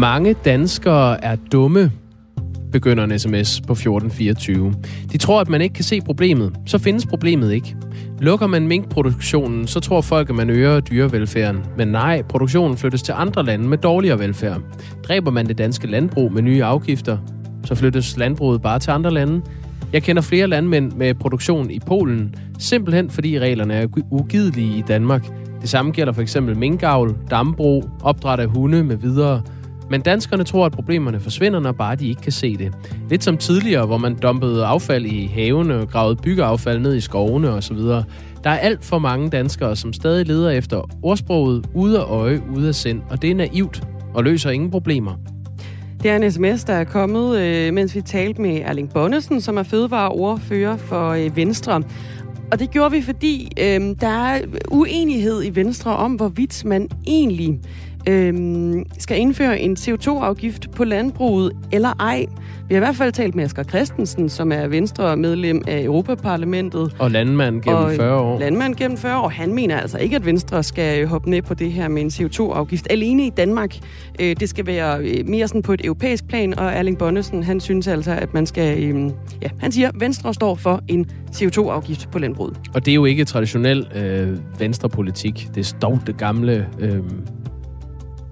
Mange danskere er dumme, begynder en sms på 1424. De tror, at man ikke kan se problemet. Så findes problemet ikke. Lukker man minkproduktionen, så tror folk, at man øger dyrevelfærden. Men nej, produktionen flyttes til andre lande med dårligere velfærd. Dræber man det danske landbrug med nye afgifter, så flyttes landbruget bare til andre lande. Jeg kender flere landmænd med produktion i Polen, simpelthen fordi reglerne er ugidelige i Danmark. Det samme gælder for eksempel minkavl, dambrug, opdræt af hunde med videre. Men danskerne tror, at problemerne forsvinder, når bare de ikke kan se det. Lidt som tidligere, hvor man dumpede affald i havene gravede byggeaffald ned i skovene osv. Der er alt for mange danskere, som stadig leder efter ordsproget ude af øje, ude af sind, og det er naivt og løser ingen problemer. Det er en sms, der er kommet, øh, mens vi talte med Erling Bonnesen, som er fødevareordfører for øh, Venstre. Og det gjorde vi, fordi øh, der er uenighed i Venstre om, hvorvidt man egentlig øh, skal indføre en CO2-afgift på landbruget eller ej. Vi har i hvert fald talt med Asger Christensen, som er Venstre medlem af Europaparlamentet. Og landmand gennem og 40 år. Landmand gennem 40 år. Han mener altså ikke, at Venstre skal hoppe ned på det her med en CO2-afgift alene i Danmark. Øh, det skal være øh, mere sådan på et europæisk plan, og Erling Bonnesen, han synes altså, at man skal... Øh, ja, han siger, at Venstre står for en CO2-afgift på landbruget. Og det er jo ikke traditionel øh, venstrepolitik. Det er dog det gamle... Øh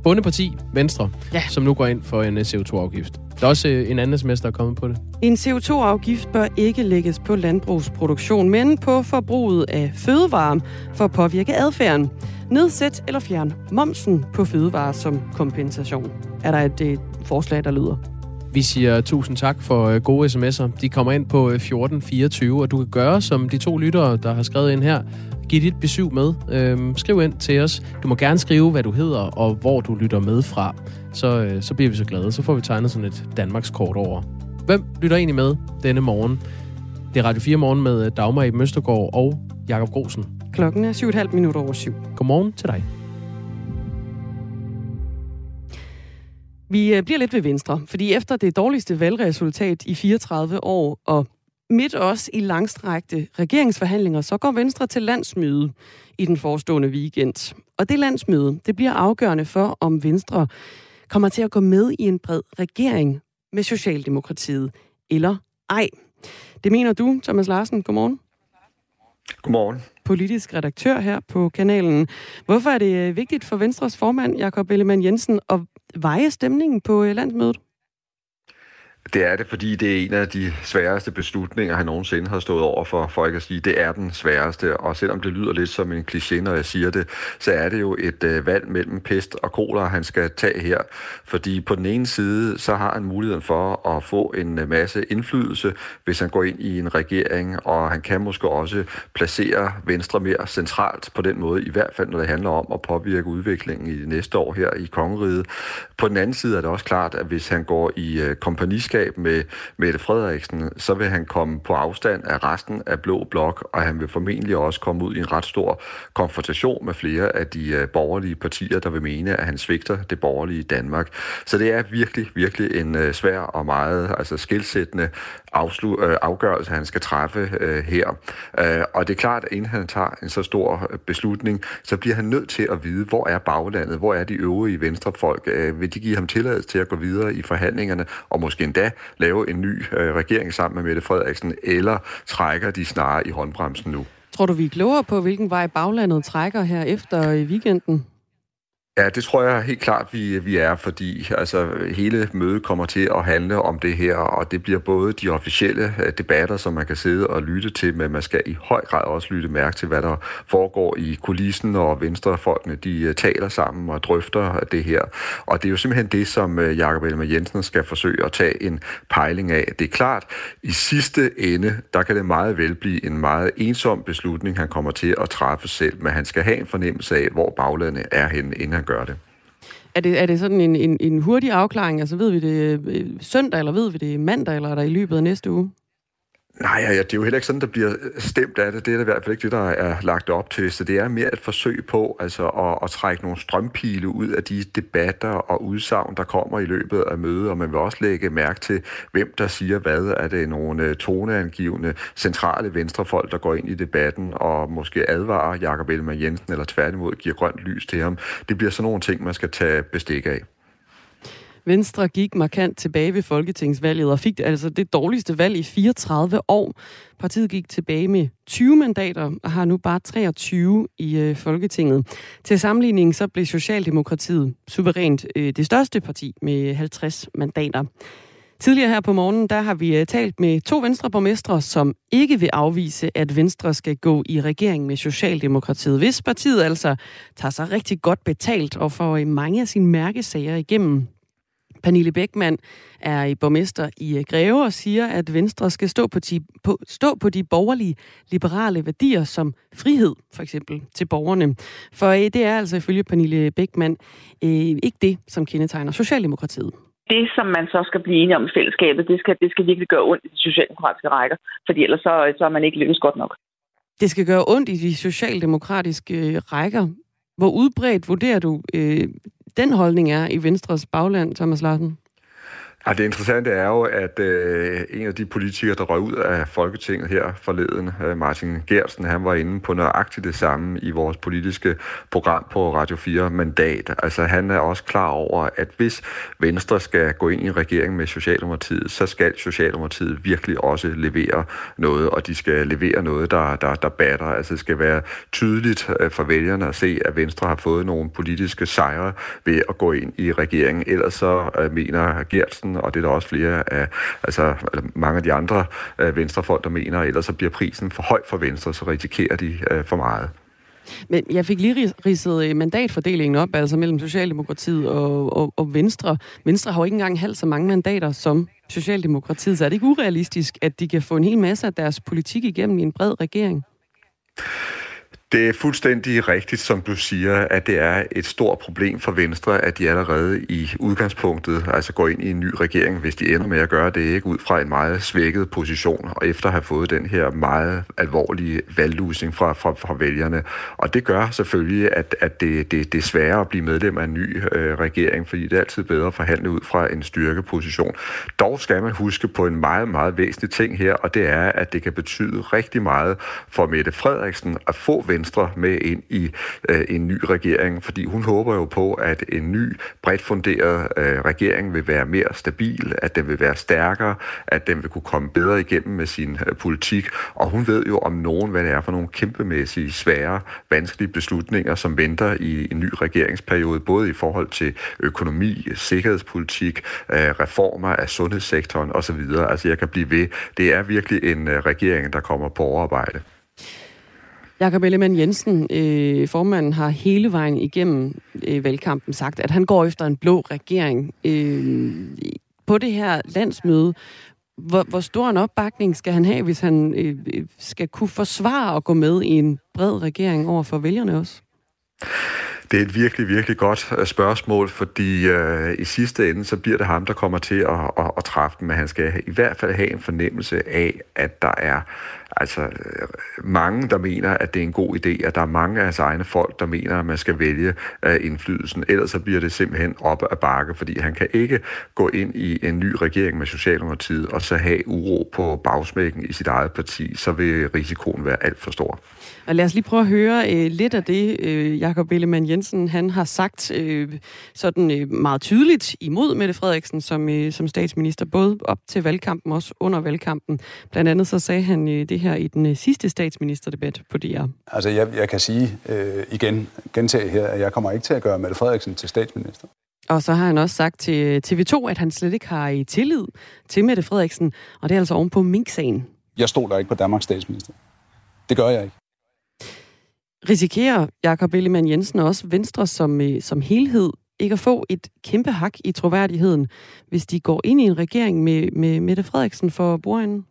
bundeparti, Venstre, ja. som nu går ind for en øh, CO2-afgift. Der er også øh, en anden sms, der er kommet på det. En CO2-afgift bør ikke lægges på landbrugsproduktion, men på forbruget af fødevarer for at påvirke adfærden. Nedsæt eller fjern momsen på fødevarer som kompensation. Er der et, et forslag, der lyder? Vi siger tusind tak for øh, gode sms'er. De kommer ind på 1424, og du kan gøre som de to lyttere, der har skrevet ind her. Giv dit besøg med. Øhm, skriv ind til os. Du må gerne skrive, hvad du hedder og hvor du lytter med fra. Så, øh, så bliver vi så glade. Så får vi tegnet sådan et Danmarks kort over. Hvem lytter egentlig med denne morgen? Det er Radio 4 morgen med øh, Dagmar i Møstergaard og Jakob Grosen. Klokken er 7,5 minutter over syv. Godmorgen til dig. Vi øh, bliver lidt ved Venstre, fordi efter det dårligste valgresultat i 34 år og midt også i langstrækte regeringsforhandlinger, så går Venstre til landsmøde i den forestående weekend. Og det landsmøde, det bliver afgørende for, om Venstre kommer til at gå med i en bred regering med Socialdemokratiet eller ej. Det mener du, Thomas Larsen. Godmorgen. Godmorgen. Politisk redaktør her på kanalen. Hvorfor er det øh, vigtigt for Venstres formand, Jakob Ellemann Jensen, at veje stemningen på øh, landsmødet? Det er det, fordi det er en af de sværeste beslutninger, han nogensinde har stået over for, for ikke at sige, det er den sværeste. Og selvom det lyder lidt som en kliché, når jeg siger det, så er det jo et øh, valg mellem pest og kolera, han skal tage her. Fordi på den ene side, så har han muligheden for at få en øh, masse indflydelse, hvis han går ind i en regering, og han kan måske også placere Venstre mere centralt på den måde, i hvert fald når det handler om at påvirke udviklingen i næste år her i Kongeriget. På den anden side er det også klart, at hvis han går i øh, kompagniskab fællesskab med Mette Frederiksen, så vil han komme på afstand af resten af Blå Blok, og han vil formentlig også komme ud i en ret stor konfrontation med flere af de øh, borgerlige partier, der vil mene, at han svigter det borgerlige Danmark. Så det er virkelig, virkelig en øh, svær og meget altså skilsættende afslu- øh, afgørelse, han skal træffe øh, her. Øh, og det er klart, at inden han tager en så stor øh, beslutning, så bliver han nødt til at vide, hvor er baglandet, hvor er de øvrige venstrefolk, øh, vil de give ham tilladelse til at gå videre i forhandlingerne, og måske endda lave en ny øh, regering sammen med Mette Frederiksen, eller trækker de snarere i håndbremsen nu? Tror du, vi er klogere på, hvilken vej baglandet trækker her efter i weekenden? Ja, det tror jeg helt klart, vi, vi er, fordi altså, hele mødet kommer til at handle om det her, og det bliver både de officielle øh, debatter, som man kan sidde og lytte til, men man skal i høj grad også lytte mærke til, hvad der foregår i kulissen, og venstrefolkene, de øh, taler sammen og drøfter det her. Og det er jo simpelthen det, som øh, Jakob Elmer Jensen skal forsøge at tage en pejling af. Det er klart, i sidste ende, der kan det meget vel blive en meget ensom beslutning, han kommer til at træffe selv, men han skal have en fornemmelse af, hvor baglandet er henne, inden han gøre det. Er det, er det sådan en, en, en hurtig afklaring? Altså ved vi det øh, søndag, eller ved vi det mandag, eller er der i løbet af næste uge? Nej, ja, det er jo heller ikke sådan, der bliver stemt af det. Det er i hvert fald ikke det, der er lagt op til. Så det er mere et forsøg på altså, at, at trække nogle strømpile ud af de debatter og udsagn, der kommer i løbet af mødet. Og man vil også lægge mærke til, hvem der siger hvad. Er det nogle øh, toneangivende centrale venstrefolk, der går ind i debatten og måske advarer Jakob Ellemann Jensen eller tværtimod giver grønt lys til ham. Det bliver sådan nogle ting, man skal tage bestik af. Venstre gik markant tilbage ved folketingsvalget og fik altså det dårligste valg i 34 år. Partiet gik tilbage med 20 mandater og har nu bare 23 i øh, Folketinget. Til sammenligning så blev Socialdemokratiet suverænt øh, det største parti med 50 mandater. Tidligere her på morgenen, der har vi øh, talt med to venstreborgmestre, som ikke vil afvise, at Venstre skal gå i regering med Socialdemokratiet, hvis partiet altså tager sig rigtig godt betalt og får øh, mange af sine mærkesager igennem. Pernille Bækman er i borgmester i øh, Greve og siger, at Venstre skal stå på, de, på, stå på de borgerlige liberale værdier som frihed, for eksempel, til borgerne. For det er altså ifølge Pernille Bækman øh, ikke det, som kendetegner Socialdemokratiet det, som man så skal blive enige om i fællesskabet, det skal, det skal virkelig gøre ondt i de socialdemokratiske rækker, fordi ellers så, så er man ikke lykkes godt nok. Det skal gøre ondt i de socialdemokratiske øh, rækker. Hvor udbredt vurderer du, øh, den holdning er i Venstres bagland, Thomas Larsen? Ja, det interessante er jo, at øh, en af de politikere, der røg ud af Folketinget her forleden, øh, Martin Gersten, han var inde på nøjagtigt det samme i vores politiske program på Radio 4 Mandat. Altså han er også klar over, at hvis Venstre skal gå ind i en regering med Socialdemokratiet, så skal Socialdemokratiet virkelig også levere noget, og de skal levere noget, der, der, der batter. Altså det skal være tydeligt øh, for vælgerne at se, at Venstre har fået nogle politiske sejre ved at gå ind i regeringen. Ellers så øh, mener Gersen, og det er der også flere af, altså, altså mange af de andre øh, venstrefolk, der mener, ellers så bliver prisen for høj for Venstre, så risikerer de øh, for meget. Men jeg fik lige ridset øh, mandatfordelingen op, altså mellem Socialdemokratiet og, og, og Venstre. Venstre har jo ikke engang halvt så mange mandater som Socialdemokratiet, så er det ikke urealistisk, at de kan få en hel masse af deres politik igennem i en bred regering? Det er fuldstændig rigtigt, som du siger, at det er et stort problem for Venstre, at de allerede i udgangspunktet altså går ind i en ny regering, hvis de ender med at gøre det ikke ud fra en meget svækket position, og efter at have fået den her meget alvorlige valglusning fra, fra, fra vælgerne. Og det gør selvfølgelig, at, at det, det, det er sværere at blive medlem af en ny øh, regering, fordi det er altid bedre at forhandle ud fra en styrkeposition. Dog skal man huske på en meget, meget væsentlig ting her, og det er, at det kan betyde rigtig meget for Mette Frederiksen at få Venstre med ind i øh, en ny regering, fordi hun håber jo på, at en ny bredt funderet øh, regering vil være mere stabil, at den vil være stærkere, at den vil kunne komme bedre igennem med sin øh, politik, og hun ved jo om nogen, hvad det er for nogle kæmpemæssige, svære, vanskelige beslutninger, som venter i en ny regeringsperiode, både i forhold til økonomi, sikkerhedspolitik, øh, reformer af sundhedssektoren osv. Altså jeg kan blive ved. Det er virkelig en øh, regering, der kommer på overarbejde. Jakob Ellemann Jensen, øh, formanden, har hele vejen igennem øh, valgkampen sagt, at han går efter en blå regering. Øh, på det her landsmøde, hvor, hvor stor en opbakning skal han have, hvis han øh, øh skal kunne forsvare at gå med i en bred regering over for vælgerne også? Det er et virkelig, virkelig godt øh, spørgsmål, fordi øh, i sidste ende, så bliver det ham, der kommer til at, at, at træffe dem, men han skal i hvert fald have en fornemmelse af, at der er altså øh, mange, der mener, at det er en god idé, at der er mange af hans egne folk, der mener, at man skal vælge uh, indflydelsen. Ellers så bliver det simpelthen op ad bakke, fordi han kan ikke gå ind i en ny regering med Socialdemokratiet og så have uro på bagsmækken i sit eget parti. Så vil risikoen være alt for stor. Og lad os lige prøve at høre øh, lidt af det, øh, Jakob Ellemann Jensen han har sagt øh, sådan øh, meget tydeligt imod Mette Frederiksen som, øh, som statsminister, både op til valgkampen og også under valgkampen. Blandt andet så sagde han øh, det her i den øh, sidste statsministerdebat på DR. Altså jeg, jeg kan sige øh, igen, gentage her, at jeg kommer ikke til at gøre Mette Frederiksen til statsminister. Og så har han også sagt til TV2, at han slet ikke har i tillid til Mette Frederiksen, og det er altså oven på Mink-sagen. Jeg stoler ikke på Danmarks statsminister. Det gør jeg ikke. Risikerer Jakob Ellemann Jensen også Venstre som, øh, som helhed ikke at få et kæmpe hak i troværdigheden, hvis de går ind i en regering med, med Mette Frederiksen for bordenden?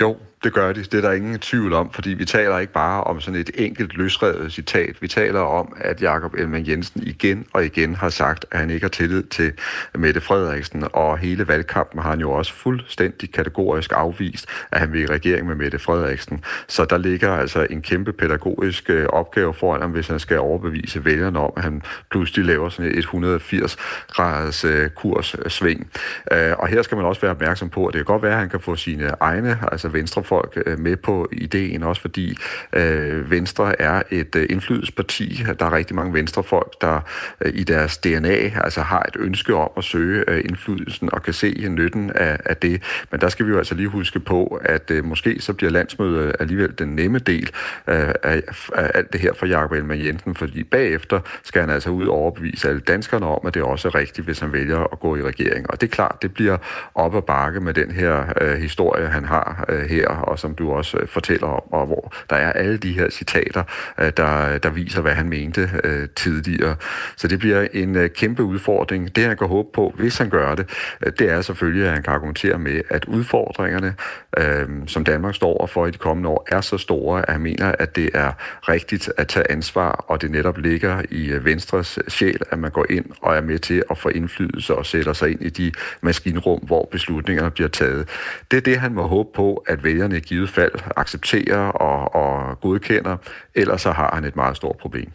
Jo, det gør de. Det er der ingen tvivl om, fordi vi taler ikke bare om sådan et enkelt løsredet citat. Vi taler om, at Jakob Elman Jensen igen og igen har sagt, at han ikke har tillid til Mette Frederiksen, og hele valgkampen har han jo også fuldstændig kategorisk afvist, at han vil i regering med Mette Frederiksen. Så der ligger altså en kæmpe pædagogisk øh, opgave foran ham, hvis han skal overbevise vælgerne om, at han pludselig laver sådan et 180 graders øh, kurssving. Øh, og her skal man også være opmærksom på, at det kan godt være, at han kan få sine egne, altså venstre folk øh, med på ideen, også fordi øh, Venstre er et øh, indflydelsesparti. Der er rigtig mange venstrefolk, der øh, i deres DNA altså har et ønske om at søge øh, indflydelsen og kan se nytten af, af det. Men der skal vi jo altså lige huske på, at øh, måske så bliver landsmødet alligevel den nemme del øh, af, af alt det her for Jakob Elmer Jensen, fordi bagefter skal han altså ud og overbevise alle danskerne om, at det er også er rigtigt, hvis han vælger at gå i regering. Og det er klart, det bliver op ad bakke med den her øh, historie, han har øh, her, og som du også øh, fortæller om, og hvor der er alle de her citater, øh, der, der viser, hvad han mente øh, tidligere. Så det bliver en øh, kæmpe udfordring. Det, han kan håbe på, hvis han gør det, øh, det er selvfølgelig, at han kan argumentere med, at udfordringerne, øh, som Danmark står overfor i de kommende år, er så store, at han mener, at det er rigtigt at tage ansvar, og det netop ligger i øh, Venstres sjæl, at man går ind og er med til at få indflydelse og sætter sig ind i de maskinrum, hvor beslutningerne bliver taget. Det er det, han må håbe på, at vælgerne i givet fald accepterer og, og godkender, ellers så har han et meget stort problem.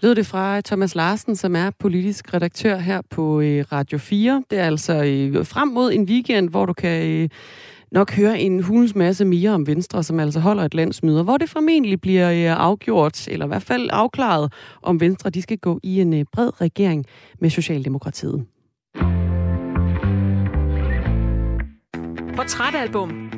Lød det fra Thomas Larsen, som er politisk redaktør her på øh, Radio 4. Det er altså øh, frem mod en weekend, hvor du kan øh, nok høre en hulens masse mere om Venstre, som altså holder et landsmøde, hvor det formentlig bliver afgjort, eller i hvert fald afklaret, om Venstre de skal gå i en bred regering med Socialdemokratiet. Portrætalbum.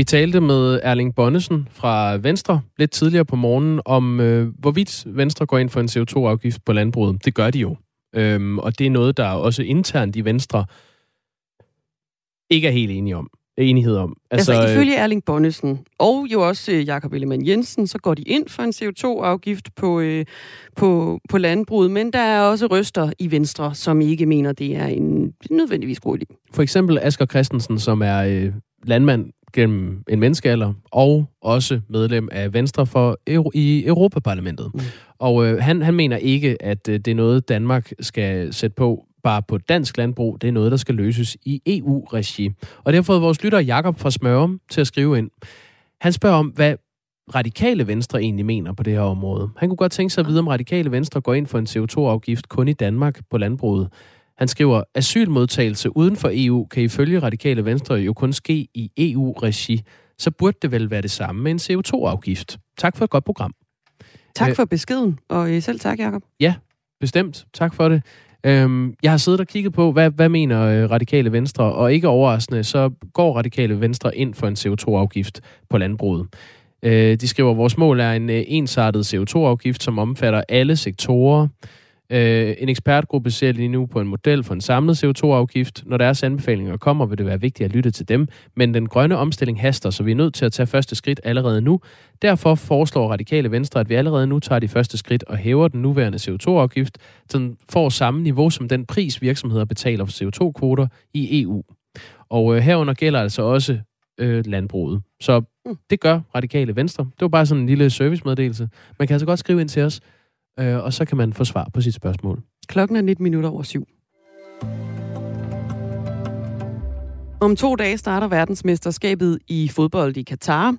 Vi talte med Erling Bonnesen fra Venstre lidt tidligere på morgenen om, øh, hvorvidt Venstre går ind for en CO2-afgift på landbruget. Det gør de jo. Øhm, og det er noget, der også internt i Venstre ikke er helt enige om enighed om. Altså, altså ifølge Erling Bonnesen og jo også øh, Jakob Ellemann Jensen, så går de ind for en CO2-afgift på, øh, på, på landbruget, men der er også røster i Venstre, som ikke mener, det er en nødvendigvis god idé. For eksempel Asger Christensen, som er øh, landmand gennem en menneskealder, og også medlem af Venstre for Euro- i Europaparlamentet. Mm. Og øh, han, han mener ikke, at øh, det er noget, Danmark skal sætte på bare på dansk landbrug. Det er noget, der skal løses i EU-regi. Og det har fået vores lytter Jakob fra Smørum til at skrive ind. Han spørger om, hvad radikale venstre egentlig mener på det her område. Han kunne godt tænke sig at vide, om radikale venstre går ind for en CO2-afgift kun i Danmark på landbruget. Han skriver, asylmodtagelse uden for EU kan ifølge radikale venstre jo kun ske i EU-regi. Så burde det vel være det samme med en CO2-afgift. Tak for et godt program. Tak for beskeden, og øh, selv tak, Jacob. Ja, bestemt. Tak for det. Øhm, jeg har siddet og kigget på, hvad, hvad mener øh, Radikale Venstre, og ikke overraskende, så går Radikale Venstre ind for en CO2-afgift på landbruget. Øh, de skriver, at vores mål er en øh, ensartet CO2-afgift, som omfatter alle sektorer. Øh, en ekspertgruppe ser lige nu på en model for en samlet CO2-afgift. Når deres anbefalinger kommer, vil det være vigtigt at lytte til dem. Men den grønne omstilling haster, så vi er nødt til at tage første skridt allerede nu. Derfor foreslår Radikale Venstre, at vi allerede nu tager de første skridt og hæver den nuværende CO2-afgift, så den får samme niveau som den pris, virksomheder betaler for CO2-kvoter i EU. Og øh, herunder gælder altså også øh, landbruget. Så mm. det gør Radikale Venstre. Det var bare sådan en lille servicemeddelelse. Man kan altså godt skrive ind til os øh, og så kan man få svar på sit spørgsmål. Klokken er 19 minutter over syv. Om to dage starter verdensmesterskabet i fodbold i Katar,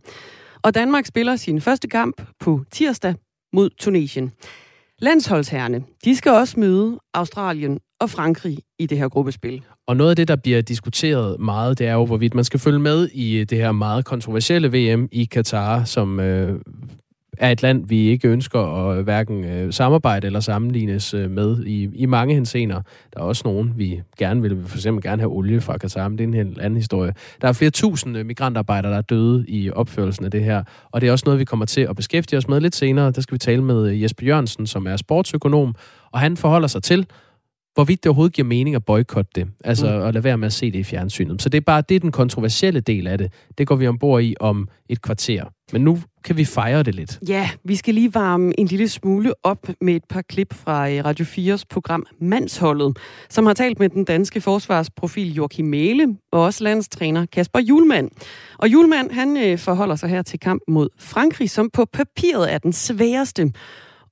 og Danmark spiller sin første kamp på tirsdag mod Tunesien. Landsholdsherrene, de skal også møde Australien og Frankrig i det her gruppespil. Og noget af det, der bliver diskuteret meget, det er jo, hvorvidt man skal følge med i det her meget kontroversielle VM i Katar, som øh, er et land, vi ikke ønsker at øh, hverken øh, samarbejde eller sammenlignes øh, med i, i mange hensener. Der er også nogen, vi gerne vil, for eksempel gerne have olie fra Katar, men det er en helt anden historie. Der er flere tusind øh, migrantarbejdere, der er døde i opførelsen af det her, og det er også noget, vi kommer til at beskæftige os med lidt senere. Der skal vi tale med øh, Jesper Jørgensen, som er sportsøkonom, og han forholder sig til, hvorvidt det overhovedet giver mening at boykotte det. Altså mm. at lade være med at se det i fjernsynet. Så det er bare det er den kontroversielle del af det. Det går vi ombord i om et kvarter. Men nu kan vi fejre det lidt. Ja, vi skal lige varme en lille smule op med et par klip fra øh, Radio 4's program Mandsholdet, som har talt med den danske forsvarsprofil Joachim Mæle og også landstræner Kasper Julemand. Og Julemand, han øh, forholder sig her til kamp mod Frankrig, som på papiret er den sværeste.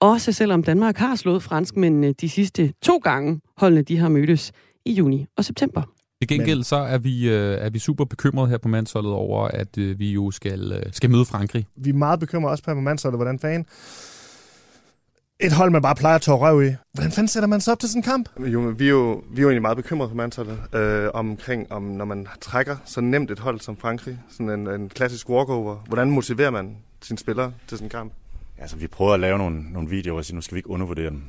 Også selvom Danmark har slået franskmændene de sidste to gange, holdene de har mødtes i juni og september. Til gengæld så er vi, øh, er vi super bekymrede her på mandsholdet over, at øh, vi jo skal, øh, skal møde Frankrig. Vi er meget bekymrede også på mandsholdet, hvordan fanden et hold, man bare plejer at tage røv i. Hvordan fanden sætter man sig op til sådan en kamp? Jo, vi er jo, vi er jo egentlig meget bekymrede på mandsholdet øh, omkring, om når man trækker så nemt et hold som Frankrig, sådan en, en klassisk walkover, hvordan motiverer man sine spillere til sådan en kamp? Altså, vi prøver at lave nogle, nogle videoer og sige, nu skal vi ikke undervurdere dem.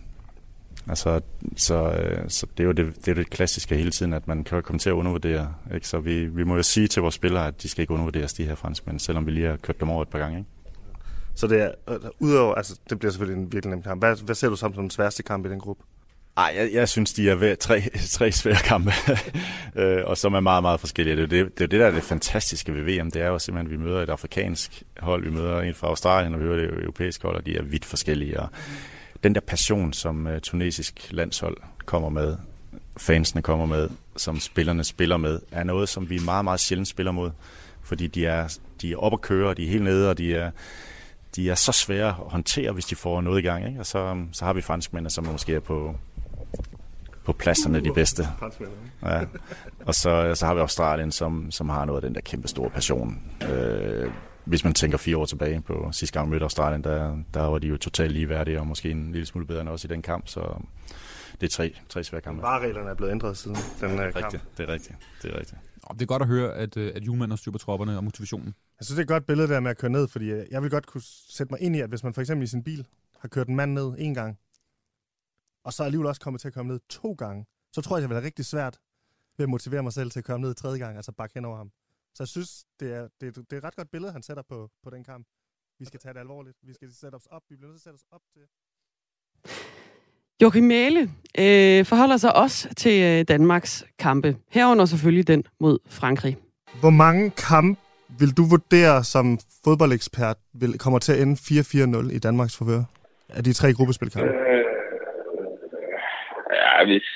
Altså, så, øh, så det er jo det, det, er det klassiske hele tiden, at man kan komme til at undervurdere. Ikke? Så vi, vi må jo sige til vores spillere, at de skal ikke undervurderes, de her franskmænd, selvom vi lige har kørt dem over et par gange. Ikke? Så det er, øh, udover, altså, det bliver selvfølgelig en virkelig nem kamp. Hvad, hvad ser du som, som den sværeste kamp i den gruppe? Ej, jeg, jeg synes, de er ved tre, tre svære kampe, øh, og som er meget, meget forskellige. Det er det, det, er det, der er det fantastiske ved VM. Det er jo simpelthen, at vi møder et afrikansk hold, vi møder en fra Australien, og vi møder et europæisk hold, og de er vidt forskellige. Og den der passion, som uh, tunesisk landshold kommer med, fansene kommer med, som spillerne spiller med, er noget, som vi meget, meget sjældent spiller mod. Fordi de er, de er op at køre, de er helt nede, og de er, de er så svære at håndtere, hvis de får noget i gang. Ikke? Og så, så har vi franskmændene, som måske er på, på pladserne de bedste. Ja. Og så, så har vi Australien, som, som har noget af den der kæmpe store passion. Øh, hvis man tænker fire år tilbage på sidste gang, vi mødte Australien, der, der var de jo totalt ligeværdige, og måske en lille smule bedre end også i den kamp, så det er tre, tre svære kampe. Varereglerne er blevet ændret siden den uh, rigtigt, kamp. Det er rigtigt, det er rigtigt. Det er godt at høre, at, øh, at Julemand har styr på tropperne og motivationen. Jeg synes, det er et godt billede der med at køre ned, fordi øh, jeg vil godt kunne sætte mig ind i, at hvis man for eksempel i sin bil har kørt en mand ned en gang, og så alligevel også kommet til at komme ned to gange, så tror jeg, det vil være rigtig svært ved at motivere mig selv til at komme ned tredje gang, altså bakke hen over ham. Så jeg synes, det er, det, det er et ret godt billede, han sætter på, på den kamp. Vi skal tage det alvorligt. Vi skal sætte os op. Vi bliver nødt til at sætte os op til. Joachim Mæle øh, forholder sig også til øh, Danmarks kampe. Herunder selvfølgelig den mod Frankrig. Hvor mange kampe vil du vurdere som fodboldekspert vil, kommer til at ende 4-4-0 i Danmarks forvør af de tre gruppespilkampe? Øh, ja, hvis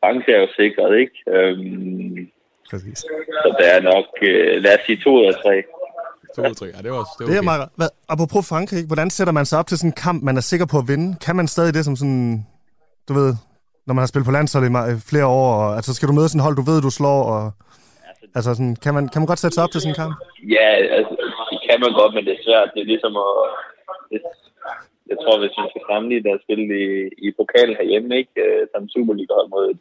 Frankrig er jo sikret, ikke? Øhm, Præcis. Så det er nok, øh, lad os sige to eller tre. To eller tre, ja, det var, det var Det er okay. meget. Hvad, apropos Frankrig, hvordan sætter man sig op til sådan en kamp, man er sikker på at vinde? Kan man stadig det som sådan, du ved, når man har spillet på landshold i flere år, og, altså skal du møde sådan hold, du ved, du slår, og altså sådan, kan man, kan man godt sætte sig op til sådan en kamp? Ja, altså, det kan man godt, men det er svært. Det er ligesom at... Det, jeg tror, hvis man skal sammenligne det at spille i, i pokalen herhjemme, ikke? Øh, Som Superliga-hold mod et,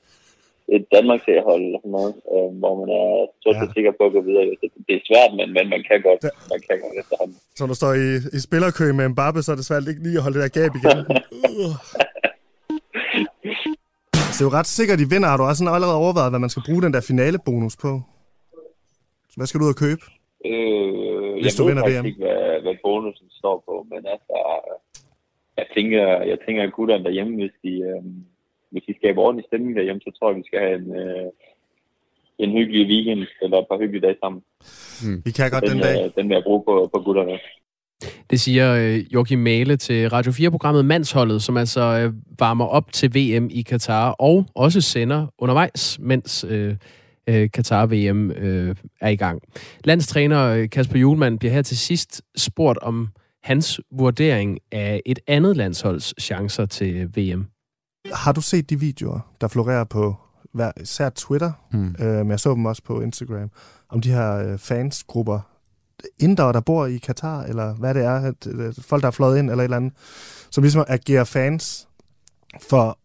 et Danmarks hold eller sådan noget, øh, hvor man er så ja. sikker på at gå videre. Det, det er svært, men, men man kan godt. Man kan godt efterhånden. Så når du står i, i spillerkø med Mbappe, så er det svært ikke lige at holde det der gab igen. Uh. Det er jo ret sikkert, de vinder. Har du også sådan allerede overvejet, hvad man skal bruge den der finale-bonus på? Så hvad skal du ud og købe? Øh, Hvis jeg du ved vinder faktisk VM. ikke, hvad, hvad bonusen står på, men altså, jeg tænker, jeg tænker at gutterne derhjemme, hvis de, øh, hvis de skaber ordentlig stemning derhjemme, så tror jeg, vi skal have en, øh, en hyggelig weekend, eller et par hyggelige dage sammen. Hmm. Vi kan godt den, den dag. Den vil jeg bruge på, på gutterne. Det siger øh, Joachim Male til Radio 4-programmet Mandsholdet, som altså øh, varmer op til VM i Katar, og også sender undervejs, mens øh, øh, Katar-VM øh, er i gang. Landstræner øh, Kasper Julemand bliver her til sidst spurgt om hans vurdering af et andet landsholds chancer til VM. Har du set de videoer, der florerer på hver, især Twitter, Hmm. øh, men jeg så dem også på Instagram, om de her øh, fansgrupper, indere, der bor i Katar, eller hvad det er, at, øh, folk, der er fløjet ind, eller et eller andet, som ligesom agerer fans for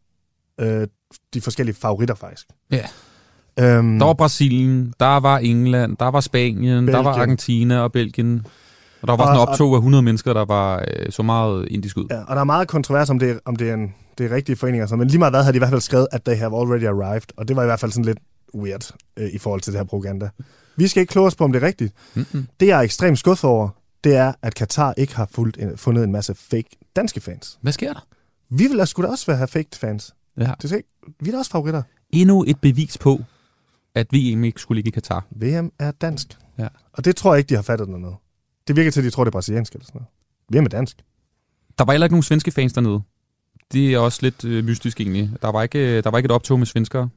øh, de forskellige favoritter, faktisk. Ja. Øhm, Der var Brasilien, der var England, der var Spanien, Belgien. der var. Argentina og Belgien. Og der var sådan en Og- optog af 100 mennesker, der var øh, så meget indisk ud. Ja, og der er meget kontrovers om det, om det er en det er rigtige foreninger, så, men lige meget hvad havde de i hvert fald skrevet, at they have already arrived, og det var i hvert fald sådan lidt weird øh, i forhold til det her propaganda. Vi skal ikke kloge os på, om det er rigtigt. Mm-mm. Det, jeg er ekstremt skuffet over, det er, at Katar ikke har fulgt, en, fundet en masse fake danske fans. Hvad sker der? Vi vil da sgu da også være have fake fans. Ja. Det skal ikke, Vi er da også favoritter. Endnu et bevis på, at VM ikke skulle ligge i Katar. VM er dansk. Ja. Og det tror jeg ikke, de har fattet noget. Det virker til, at de tror, det er brasiliansk eller sådan noget. VM er dansk. Der var heller ikke nogen svenske fans dernede. Det er også lidt øh, mystisk egentlig. Der var, ikke, der var ikke et optog med svenskere.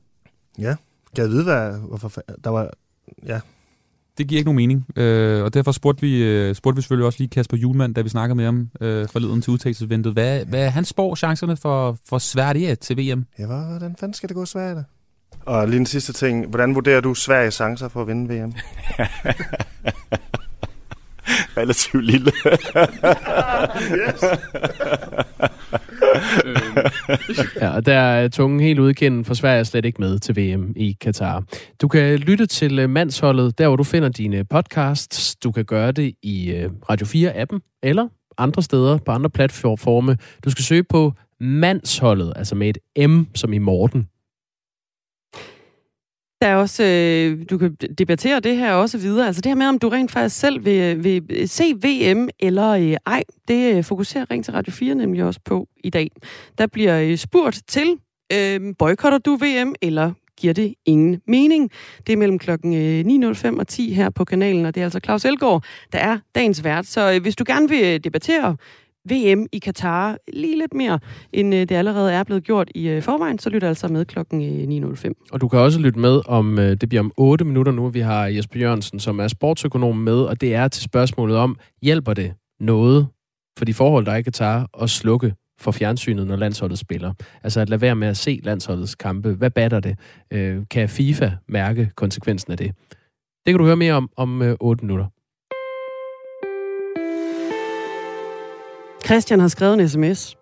Ja. Kan jeg vide, hvad, hvorfor der var... Ja. Det giver ikke nogen mening. Øh, og derfor spurgte vi, øh, spurgte vi selvfølgelig også lige Kasper Julemand, da vi snakkede med ham øh, forleden til udtagelsesventet. Hvad, hvad er hans spår chancerne for, for Sverige til VM? Ja, hvordan fanden skal det gå Sverige da? Og lige en sidste ting. Hvordan vurderer du Sveriges chancer for at vinde VM? Relativt lille. yes. Ja, og der er tungen helt udkendt, for Sverige er slet ikke med til VM i Katar. Du kan lytte til øh, Mandsholdet, der hvor du finder dine podcasts. Du kan gøre det i øh, Radio 4-appen, eller andre steder på andre platforme. Du skal søge på Mandsholdet, altså med et M som i Morten. Der er også, øh, du kan debattere det her også videre. Altså det her med, om du rent faktisk selv vil, vil se VM eller øh, ej, det øh, fokuserer Ring til Radio 4 nemlig også på i dag. Der bliver øh, spurgt til, øh, boykotter du VM, eller giver det ingen mening? Det er mellem klokken øh, 9.05 og 10 her på kanalen, og det er altså Claus Elgaard, der er dagens vært. Så øh, hvis du gerne vil øh, debattere VM i Katar lige lidt mere, end øh, det allerede er blevet gjort i øh, forvejen, så lyt altså med klokken øh, 9.05. Og du kan også lytte med om, det bliver om 8 minutter nu, vi har Jesper Jørgensen, som er sportsøkonom med, og det er til spørgsmålet om, hjælper det noget for de forhold, der er i Katar, at slukke for fjernsynet, når landsholdet spiller? Altså at lade være med at se landsholdets kampe. Hvad batter det? Øh, kan FIFA mærke konsekvensen af det? Det kan du høre mere om om øh, 8 minutter. Christian har skrevet en sms.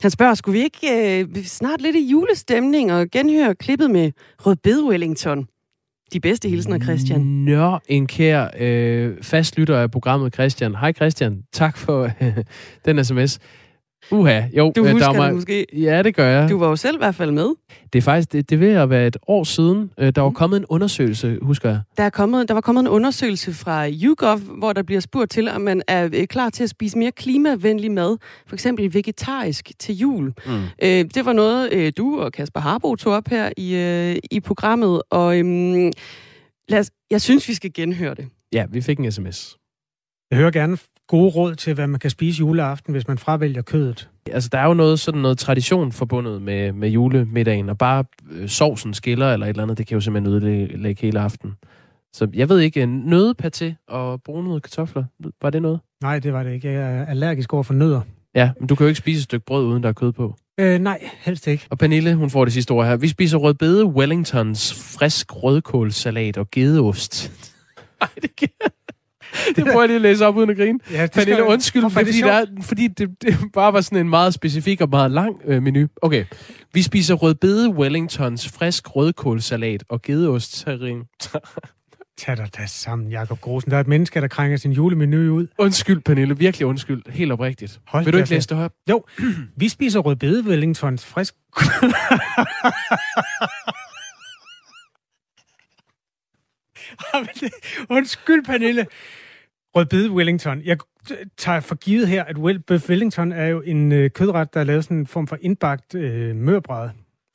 Han spørger, skulle vi ikke øh, snart lidt i julestemning og genhøre klippet med Rødbed Wellington? De bedste hilsener, Christian. Nå, en kær øh, fastlytter af programmet, Christian. Hej Christian, tak for øh, den sms. Uha, jo. Du øh, husker Dagmar, det måske. Ja, det gør jeg. Du var jo selv i hvert fald med. Det er faktisk, det, det vil at være et år siden. Øh, der var kommet en undersøgelse, husker jeg. Der, er kommet, der var kommet en undersøgelse fra YouGov, hvor der bliver spurgt til, om man er øh, klar til at spise mere klimavenlig mad, for eksempel vegetarisk til jul. Mm. Øh, det var noget, øh, du og Kasper Harbo tog op her i, øh, i programmet, og øhm, lad os, jeg synes, vi skal genhøre det. Ja, vi fik en sms. Jeg hører gerne gode råd til, hvad man kan spise juleaften, hvis man fravælger kødet. Altså, der er jo noget, sådan noget tradition forbundet med, med julemiddagen, og bare øh, sovsen skiller eller et eller andet, det kan jo simpelthen ødelægge hele aften. Så jeg ved ikke, en nødpaté og brunede kartofler, var det noget? Nej, det var det ikke. Jeg er allergisk over for nødder. Ja, men du kan jo ikke spise et stykke brød, uden der er kød på. Øh, nej, helst ikke. Og Pernille, hun får det sidste ord her. Vi spiser rødbede Wellingtons, frisk rødkålsalat og gedeost. Ej, det kan det prøver jeg lige at læse op uden at grine. Ja, det Pernille, undskyld, Hvorfor er det fordi, der, er- fordi det, det bare var sådan en meget specifik og meget lang øh, menu. Okay. Vi spiser rødbede Wellingtons, frisk rødkålsalat og gedeost terrine. Tag dig da sammen, Jakob Grosen. Der er et menneske, der krænger sin julemenu ud. Undskyld, Pernille. Virkelig undskyld. Helt oprigtigt. Hold Vil du ikke læse det op? Jo, vi spiser rødbede Wellingtons frisk... Undskyld, Pernille. Rødbede Wellington. Jeg tager for givet her, at Well- Bøf Wellington er jo en øh, kødret, der er lavet sådan en form for indbagt øh, mørbræd.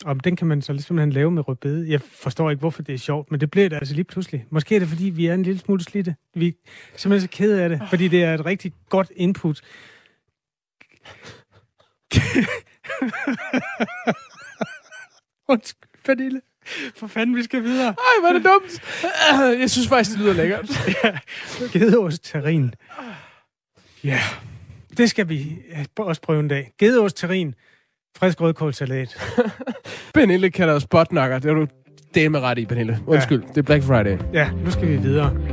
Og den kan man så simpelthen lave med rødbede. Jeg forstår ikke, hvorfor det er sjovt, men det bliver det altså lige pludselig. Måske er det, fordi vi er en lille smule slidte. Vi er simpelthen så kede af det, fordi det er et rigtig godt input. Undskyld, Pernille. For fanden, vi skal videre. Ej, hvor er det dumt. Jeg synes faktisk, det lyder lækkert. ja, gedeost terrin. Ja, det skal vi øh, også prøve en dag. Gedeost terrin, frisk rødkålsalat. Pernille kalder os botnakker. Det er du del med ret i, Pernille. Undskyld. Ja. Det er Black Friday. Ja, nu skal vi videre.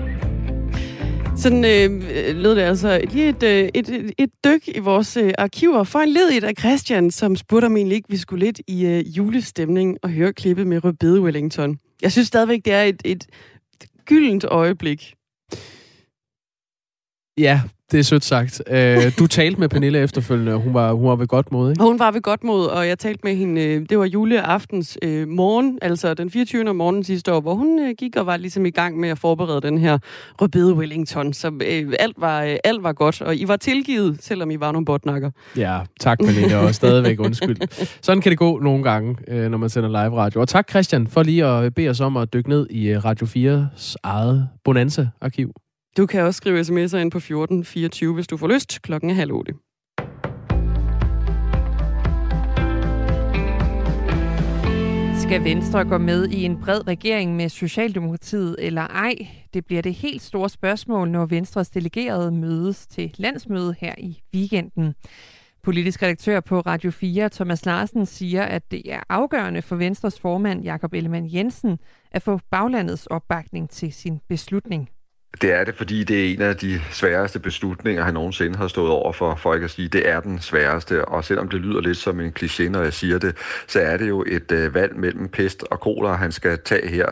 Sådan øh, lød det altså lige et, øh, et, et, et dyk i vores øh, arkiver. For en ledigt af Christian, som spurgte om egentlig ikke, vi skulle lidt i øh, julestemning og høre klippet med Rødbede Wellington. Jeg synes stadigvæk, det er et, et gyldent øjeblik. Ja, det er sødt sagt. Uh, du talte med Pernille efterfølgende, og hun var, hun var ved godt mod, ikke? Hun var ved godt mod, og jeg talte med hende, øh, det var juleaftens øh, morgen, altså den 24. om morgenen sidste år, hvor hun øh, gik og var ligesom i gang med at forberede den her rødbede Wellington. Så øh, alt, var, øh, alt var godt, og I var tilgivet, selvom I var nogle botnakker. Ja, tak Pernille, og stadigvæk undskyld. Sådan kan det gå nogle gange, øh, når man sender live radio. Og tak Christian for lige at bede os om at dykke ned i øh, Radio 4's eget Bonanza-arkiv. Du kan også skrive sms'er ind på 1424, hvis du får lyst. Klokken er halv otte. Skal Venstre gå med i en bred regering med Socialdemokratiet eller ej? Det bliver det helt store spørgsmål, når Venstres delegerede mødes til landsmøde her i weekenden. Politisk redaktør på Radio 4, Thomas Larsen, siger, at det er afgørende for Venstres formand, Jakob Ellemann Jensen, at få baglandets opbakning til sin beslutning. Det er det, fordi det er en af de sværeste beslutninger, han nogensinde har stået over for, for ikke at sige, det er den sværeste. Og selvom det lyder lidt som en kliché, når jeg siger det, så er det jo et øh, valg mellem pest og kolera, han skal tage her.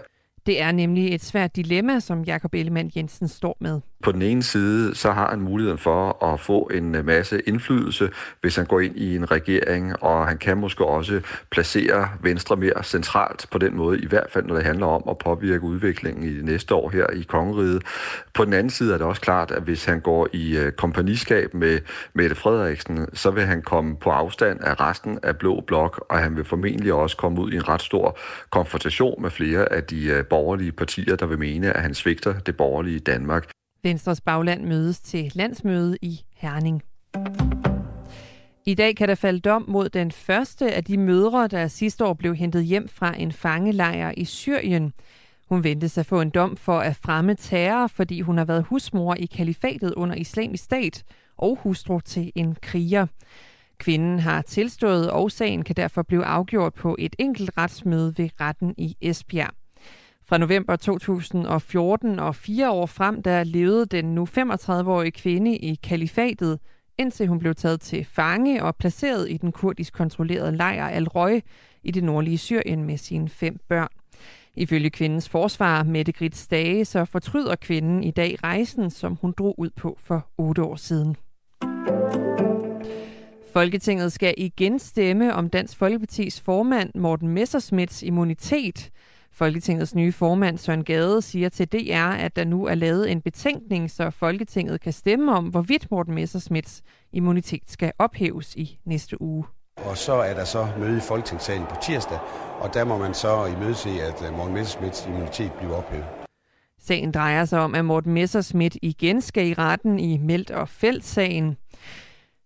Det er nemlig et svært dilemma, som Jakob Ellemann Jensen står med. På den ene side, så har han muligheden for at få en øh, masse indflydelse, hvis han går ind i en regering, og han kan måske også placere Venstre mere centralt på den måde, i hvert fald når det handler om at påvirke udviklingen i det næste år her i Kongeriget. På den anden side er det også klart, at hvis han går i øh, kompagniskab med Mette Frederiksen, så vil han komme på afstand af resten af Blå Blok, og han vil formentlig også komme ud i en ret stor konfrontation med flere af de øh, borgerlige partier, der vil mene, at han svigter det borgerlige Danmark. Venstres bagland mødes til landsmøde i Herning. I dag kan der falde dom mod den første af de mødre, der sidste år blev hentet hjem fra en fangelejr i Syrien. Hun ventes at få en dom for at fremme terror, fordi hun har været husmor i kalifatet under islamisk stat og hustru til en kriger. Kvinden har tilstået, og sagen kan derfor blive afgjort på et enkelt retsmøde ved retten i Esbjerg. Fra november 2014 og fire år frem, der levede den nu 35-årige kvinde i kalifatet, indtil hun blev taget til fange og placeret i den kurdisk kontrollerede lejr Al-Røy i det nordlige Syrien med sine fem børn. Ifølge kvindens forsvar, Mette Grits Stage, så fortryder kvinden i dag rejsen, som hun drog ud på for otte år siden. Folketinget skal igen stemme om Dansk Folkepartis formand Morten Messersmiths immunitet. Folketingets nye formand Søren Gade siger til DR, at der nu er lavet en betænkning, så Folketinget kan stemme om, hvorvidt Morten Messersmiths immunitet skal ophæves i næste uge. Og så er der så møde i Folketingssalen på tirsdag, og der må man så imødese, at øh, Morten Messersmiths immunitet bliver ophævet. Sagen drejer sig om, at Morten Messersmith igen skal i retten i Meldt og Felt-sagen.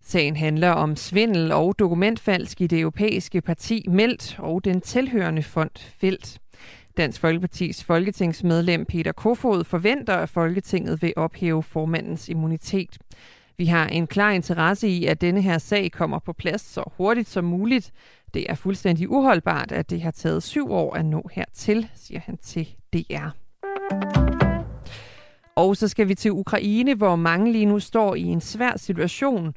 Sagen handler om svindel og dokumentfalsk i det europæiske parti Meldt og den tilhørende fond Felt. Dansk Folkepartis folketingsmedlem Peter Kofod forventer, at Folketinget vil ophæve formandens immunitet. Vi har en klar interesse i, at denne her sag kommer på plads så hurtigt som muligt. Det er fuldstændig uholdbart, at det har taget syv år at nå hertil, siger han til DR. Og så skal vi til Ukraine, hvor mange lige nu står i en svær situation.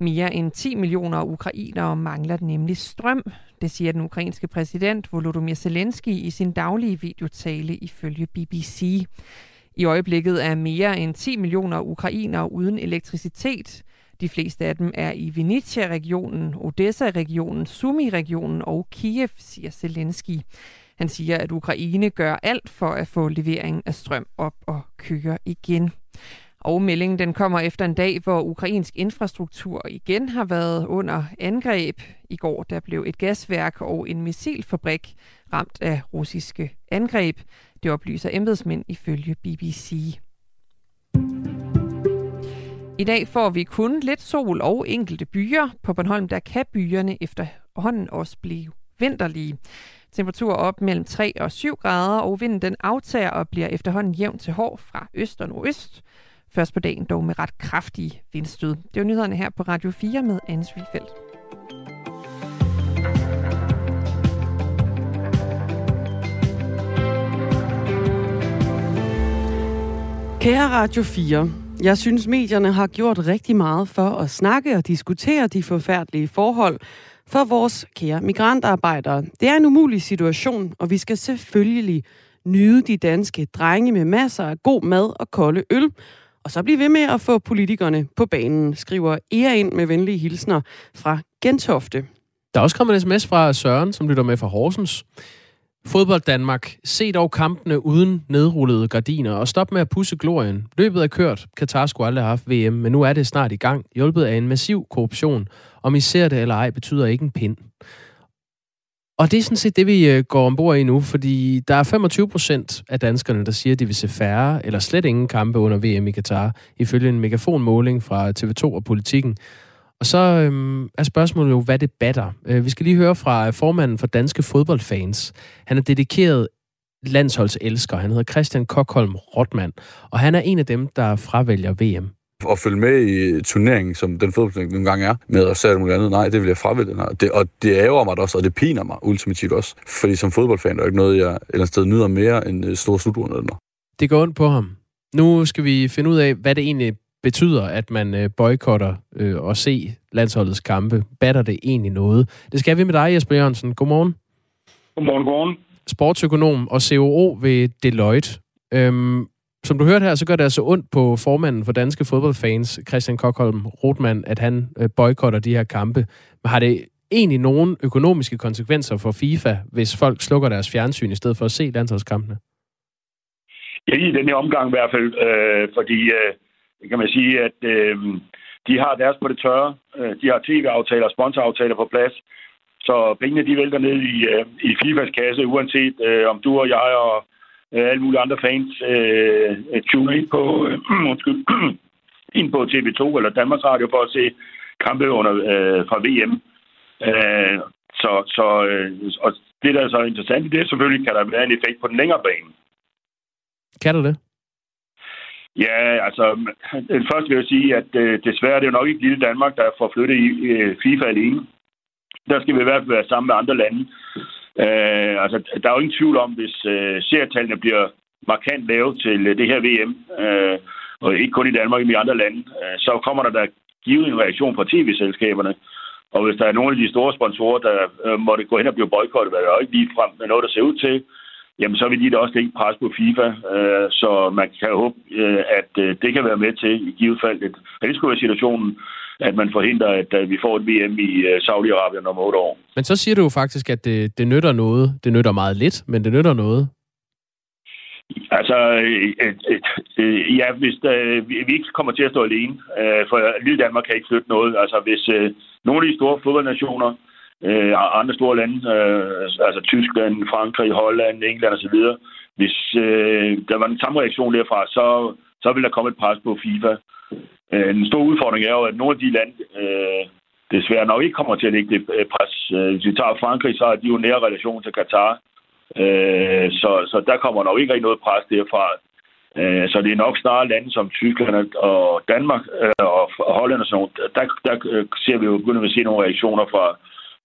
Mere end 10 millioner ukrainere mangler nemlig strøm. Det siger den ukrainske præsident Volodymyr Zelensky i sin daglige videotale ifølge BBC. I øjeblikket er mere end 10 millioner ukrainere uden elektricitet. De fleste af dem er i Vinnytsia-regionen, Odessa-regionen, Sumi-regionen og Kiev, siger Zelensky. Han siger, at Ukraine gør alt for at få levering af strøm op og køre igen. Og meldingen den kommer efter en dag, hvor ukrainsk infrastruktur igen har været under angreb. I går der blev et gasværk og en missilfabrik ramt af russiske angreb. Det oplyser embedsmænd ifølge BBC. I dag får vi kun lidt sol og enkelte byer. På Bornholm der kan byerne efterhånden også blive vinterlige. Temperaturer op mellem 3 og 7 grader, og vinden den aftager og bliver efterhånden jævn til hård fra øst og nordøst. Først på dagen dog med ret kraftige vindstød. Det var nyhederne her på Radio 4 med Anne Svifeldt. Kære Radio 4, jeg synes medierne har gjort rigtig meget for at snakke og diskutere de forfærdelige forhold for vores kære migrantarbejdere. Det er en umulig situation, og vi skal selvfølgelig nyde de danske drenge med masser af god mad og kolde øl, og så bliv ved med at få politikerne på banen, skriver Ea ind med venlige hilsner fra Gentofte. Der er også kommet en sms fra Søren, som lytter med fra Horsens. Fodbold Danmark. Se dog kampene uden nedrullede gardiner, og stop med at pusse glorien. Løbet er kørt. Katar skulle aldrig have haft VM, men nu er det snart i gang. Hjulpet af en massiv korruption. Om I ser det eller ej, betyder ikke en pind. Og det er sådan set det, vi øh, går ombord i nu, fordi der er 25 procent af danskerne, der siger, at de vil se færre eller slet ingen kampe under VM i Katar, ifølge en megafonmåling fra TV2 og Politikken. Og så øhm, er spørgsmålet jo, hvad det batter. Øh, vi skal lige høre fra øh, formanden for Danske Fodboldfans. Han er dedikeret landsholdselsker. Han hedder Christian Kokholm Rotman, og han er en af dem, der fravælger VM at følge med i turneringen, som den fodboldturnering nogle gange er, med at sætte muligt andet. Nej, det vil jeg fravælge. Det, og det ærger mig også, og det piner mig ultimativt også. Fordi som fodboldfan er det ikke noget, jeg et eller andet sted nyder mere end øh, store slutrunder. Det går ondt på ham. Nu skal vi finde ud af, hvad det egentlig betyder, at man øh, boykotter øh, og se landsholdets kampe. Batter det egentlig noget? Det skal vi med dig, Jesper Jørgensen. Godmorgen. Godmorgen, godmorgen. Sportsøkonom og COO ved Deloitte. Øhm, som du hørte her, så gør det altså ondt på formanden for danske fodboldfans, Christian Kokholm Rotman, at han øh, boykotter de her kampe. Men har det egentlig nogen økonomiske konsekvenser for FIFA, hvis folk slukker deres fjernsyn i stedet for at se landsholdskampene? Ja, i denne omgang i hvert fald, øh, fordi øh, kan man sige, at øh, de har deres på det tørre. Øh, de har tv-aftaler og sponsoraftaler på plads. Så pengene de vælter ned i, øh, i FIFAs kasse, uanset øh, om du og jeg og alle mulige andre fans øh, tuner ind på, øh, undskyld, ind på TV2 eller Danmarks Radio for at se kampe under, øh, fra VM. Øh, så, så øh, og det, der er så interessant i det, selvfølgelig kan der være en effekt på den længere bane. Kan du det? Ja, altså, først vil jeg sige, at øh, desværre det er jo nok ikke lille Danmark, der får flyttet i øh, FIFA alene. Der skal vi i hvert fald være sammen med andre lande. Øh, altså, der er jo ingen tvivl om, hvis øh, serietallene bliver markant lave til øh, det her VM, øh, og ikke kun i Danmark, men i andre lande, øh, så kommer der da givet en reaktion fra tv-selskaberne. Og hvis der er nogle af de store sponsorer, der øh, måtte gå hen og blive boykottet, hvad der er ikke lige frem med noget, der ser ud til, jamen så vil de da også lægge pres på FIFA. Øh, så man kan håbe, øh, at øh, det kan være med til i givet fald, at det skulle være situationen, at man forhindrer, at, at vi får et VM i uh, Saudi-Arabien om otte år. Men så siger du jo faktisk, at det, det nytter noget. Det nytter meget lidt, men det nytter noget. Altså, øh, øh, øh, ja, hvis øh, vi ikke kommer til at stå alene, øh, for lille Danmark kan ikke flytte noget. Altså, hvis øh, nogle af de store fodboldnationer, øh, andre store lande, øh, altså Tyskland, Frankrig, Holland, England osv., hvis øh, der var en samme reaktion derfra, så, så vil der komme et pres på FIFA. Øh, en stor udfordring er jo, at nogle af de lande øh, desværre nok ikke kommer til at lægge det øh, pres. Øh, hvis vi tager Frankrig, så har de jo nære relation til Katar. Øh, så, så der kommer nok ikke rigtig noget pres derfra. Øh, så det er nok snarere lande som Tyskland og Danmark øh, og Holland og sådan noget. Der, der øh, ser vi jo begyndt at se nogle reaktioner fra,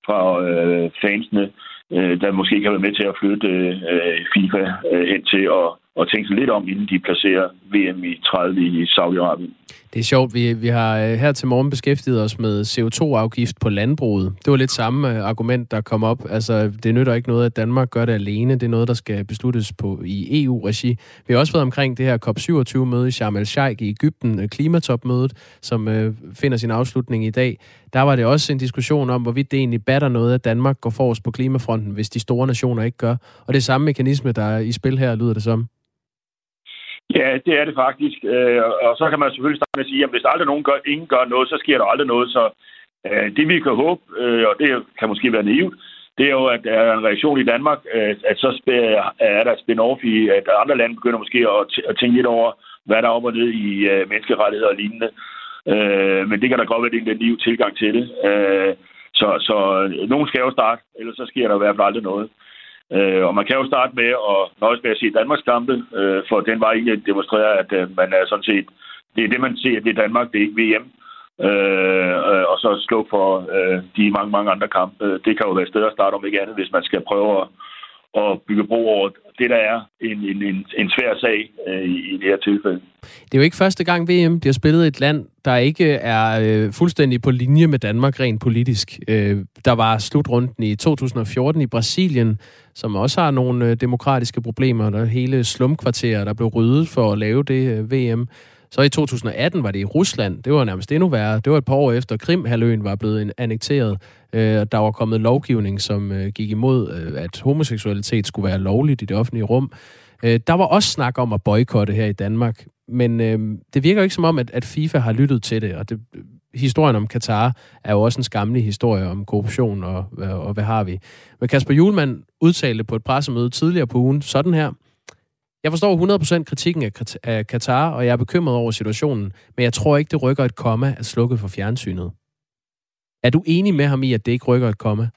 fra øh, fansene, øh, der måske kan være med til at flytte øh, FIFA øh, hen til at og tænke lidt om, inden de placerer VM i 30 i Saudi-Arabien. Det er sjovt. Vi, vi har øh, her til morgen beskæftiget os med CO2-afgift på landbruget. Det var lidt samme øh, argument, der kom op. Altså, det nytter ikke noget, at Danmark gør det alene. Det er noget, der skal besluttes på i EU-regi. Vi har også været omkring det her COP27-møde i Sharm el-Sheikh i Ægypten, øh, klimatopmødet, som øh, finder sin afslutning i dag. Der var det også en diskussion om, hvorvidt det egentlig batter noget, at Danmark går forrest på klimafronten, hvis de store nationer ikke gør. Og det er samme mekanisme, der er i spil her, lyder det som. Ja, det er det faktisk. Øh, og så kan man selvfølgelig starte med at sige, at hvis aldrig nogen gør, ingen gør noget, så sker der aldrig noget. Så øh, det vi kan håbe, øh, og det kan måske være naivt, det er jo, at der er en reaktion i Danmark, at så er der et spin-off i, at andre lande begynder måske at tænke lidt over, hvad der er op og ned i menneskerettigheder og lignende. Men det kan da godt være, at det er en liv tilgang til det. Så, så nogen skal jo starte, ellers så sker der i hvert fald aldrig noget. Øh, og man kan jo starte med at nøjes med at se Danmarks kampe, øh, for den var egentlig demonstreret, at øh, man er sådan set, det er det, man ser, det er Danmark, det er ikke VM. Øh, øh, og så slå for øh, de mange, mange andre kampe. Det kan jo være et sted at starte om ikke andet, hvis man skal prøve at, at bygge bro over det, der er en, en, en, en svær sag øh, i, i det her tilfælde. Det er jo ikke første gang VM bliver spillet i et land, der ikke er øh, fuldstændig på linje med Danmark rent politisk. Øh, der var slutrunden i 2014 i Brasilien, som også har nogle øh, demokratiske problemer. Der er hele slumkvarterer, der blev ryddet for at lave det øh, VM. Så i 2018 var det i Rusland. Det var nærmest endnu værre. Det var et par år efter Krimhaløen var blevet annekteret. Øh, der var kommet lovgivning, som øh, gik imod, øh, at homoseksualitet skulle være lovligt i det offentlige rum. Øh, der var også snak om at boykotte her i Danmark, men øh, det virker ikke som om, at, at FIFA har lyttet til det, og det, øh, historien om Katar er jo også en skamlig historie om korruption og, og, og hvad har vi. Men Kasper Julemand udtalte på et pressemøde tidligere på ugen sådan her. Jeg forstår 100% kritikken af Katar, og jeg er bekymret over situationen, men jeg tror ikke, det rykker et komma at slukke for fjernsynet. Er du enig med ham i, at det ikke rykker et komme?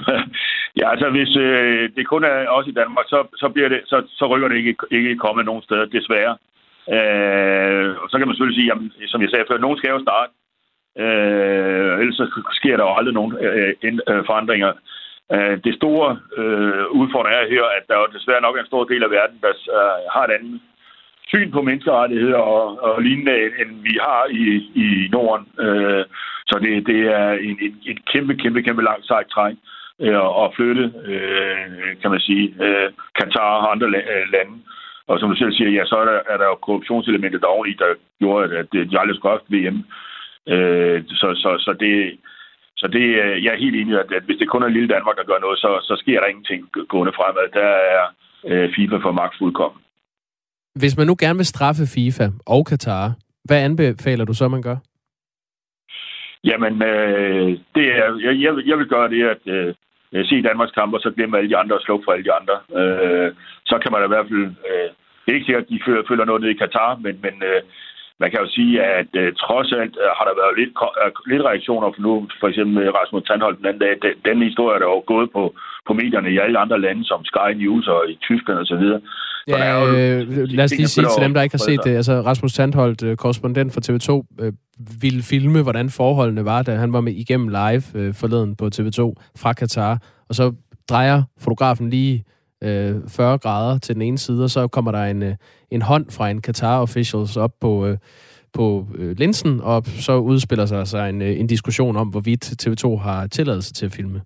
Ja, altså hvis øh, det kun er også i Danmark, så, så, bliver det, så, så rykker det ikke, ikke komme nogen steder, desværre. Øh, og så kan man selvfølgelig sige, jamen, som jeg sagde før, nogen skal jo starte. Øh, ellers så sker der jo aldrig nogen øh, øh, forandringer. Øh, det store øh, udfordring er her, at der jo desværre nok er en stor del af verden, der øh, har et andet syn på menneskerettigheder og, og lignende, end vi har i, i Norden. Øh, så det, det er en, en, en kæmpe, kæmpe, kæmpe langt sejt træk øh, at flytte, øh, kan man sige, øh, Katar og andre øh, lande. Og som du selv siger, ja, så er der, er der jo korruptionselementet oveni, der gjorde, at de aldrig skulle have VM. Øh, så, så, så det, så det, øh, jeg er helt enig i, at, at hvis det kun er lille Danmark, der gør noget, så, så sker der ingenting gående fremad. Der er øh, FIFA for magt fuldkommen. Hvis man nu gerne vil straffe FIFA og Katar, hvad anbefaler du så, man gør? Jamen, øh, det er, jeg, jeg, jeg vil gøre det, at øh, øh se Danmarks kamp, og så glemme alle de andre og slukke for alle de andre. Øh, så kan man i hvert fald... Øh, det er ikke sikkert, at de føler, føler noget ned i Katar, men, men øh, man kan jo sige, at øh, trods alt øh, har der været lidt, øh, lidt reaktioner for nu, for eksempel med Rasmus Tandholt den anden dag. Den, den historie der er jo gået på, på medierne i alle andre lande, som Sky News og i Tyskland osv. Og ja, øh, lad os lige sige til dem, der ikke har set det. Altså, Rasmus Tandholt, øh, korrespondent for TV2, øh, ville filme, hvordan forholdene var, da han var med igennem live øh, forleden på TV2 fra Katar. Og så drejer fotografen lige øh, 40 grader til den ene side, og så kommer der en, øh, en hånd fra en Qatar officials op på, øh, på øh, linsen, og så udspiller sig sig en, øh, en diskussion om, hvorvidt TV2 har tilladelse til at filme.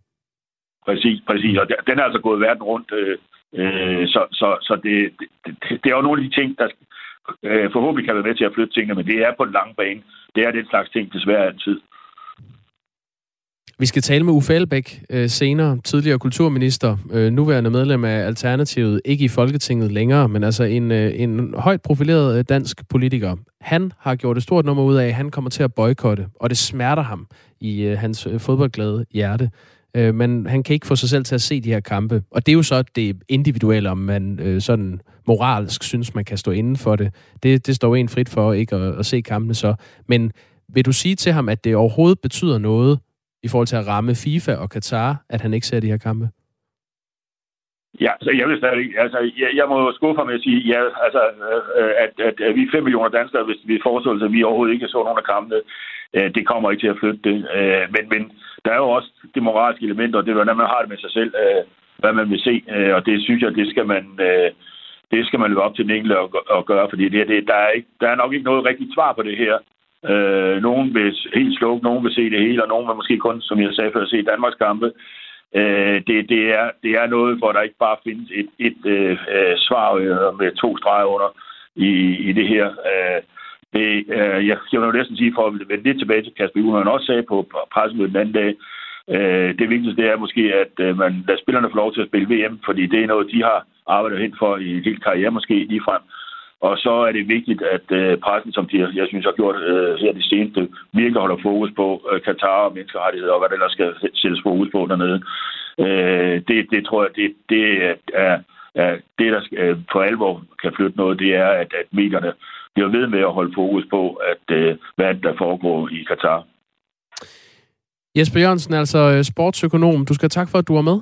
Præcis, præcis. Og den er altså gået verden rundt. Øh, øh, så så, så det, det, det er jo nogle af de ting, der øh, forhåbentlig kan være med til at flytte tingene, men det er på den lange bane. Det er den slags ting desværre altid. Vi skal tale med Uffe Elbæk øh, senere, tidligere kulturminister, øh, nuværende medlem af Alternativet, ikke i Folketinget længere, men altså en, øh, en højt profileret øh, dansk politiker. Han har gjort et stort nummer ud af, at han kommer til at boykotte, og det smerter ham i øh, hans øh, fodboldglade hjerte. Øh, men han kan ikke få sig selv til at se de her kampe. Og det er jo så det individuelle, om man øh, sådan moralsk synes, man kan stå inden for det. Det, det står en frit for ikke at, at se kampene så. Men vil du sige til ham, at det overhovedet betyder noget, i forhold til at ramme FIFA og Katar, at han ikke ser de her kampe? Ja, så jeg vil stadig, altså, jeg, jeg må skuffe ham med at sige, ja, altså, øh, øh at, at, at, vi er 5 millioner danskere, hvis vi forestiller os, at vi overhovedet ikke så nogen af kampene, Øh, det kommer ikke til at flytte det. Øh, men, men der er jo også det moralske element, og det er, hvordan man har det med sig selv, øh, hvad man vil se, og det synes jeg, det skal man, det skal man løbe op til den enkelte og, og gøre, fordi det, det, der, er ikke, der er nok ikke noget rigtigt svar på det her. Øh, nogen vil helt slukke, nogen vil se det hele, og nogen vil måske kun, som jeg sagde før, se Danmarks kampe. Øh, det, det, er, det er noget, hvor der ikke bare findes et, et øh, svar med to streger under i, i det her. Øh, det, øh, jeg, jeg vil jo næsten sige, for at vende lidt tilbage til Kasper Juhl, han også sagde på pressemødet den anden dag, øh, det vigtigste det er måske, at øh, man lader spillerne få lov til at spille VM, fordi det er noget, de har arbejdet hen for i en hel karriere måske ligefrem. Og så er det vigtigt, at øh, pressen, som de, jeg synes har gjort øh, her de seneste, virkelig holder fokus på øh, Katar og menneskerettigheder og hvad der skal sættes fokus på dernede. Øh, det, det tror jeg, det, det er, er det, der skal, øh, for alvor kan flytte noget, det er, at, at medierne bliver ved med at holde fokus på, at øh, hvad der foregår i Katar. Jesper Jørgensen, altså øh, sportsøkonom. Du skal tak for, at du var med.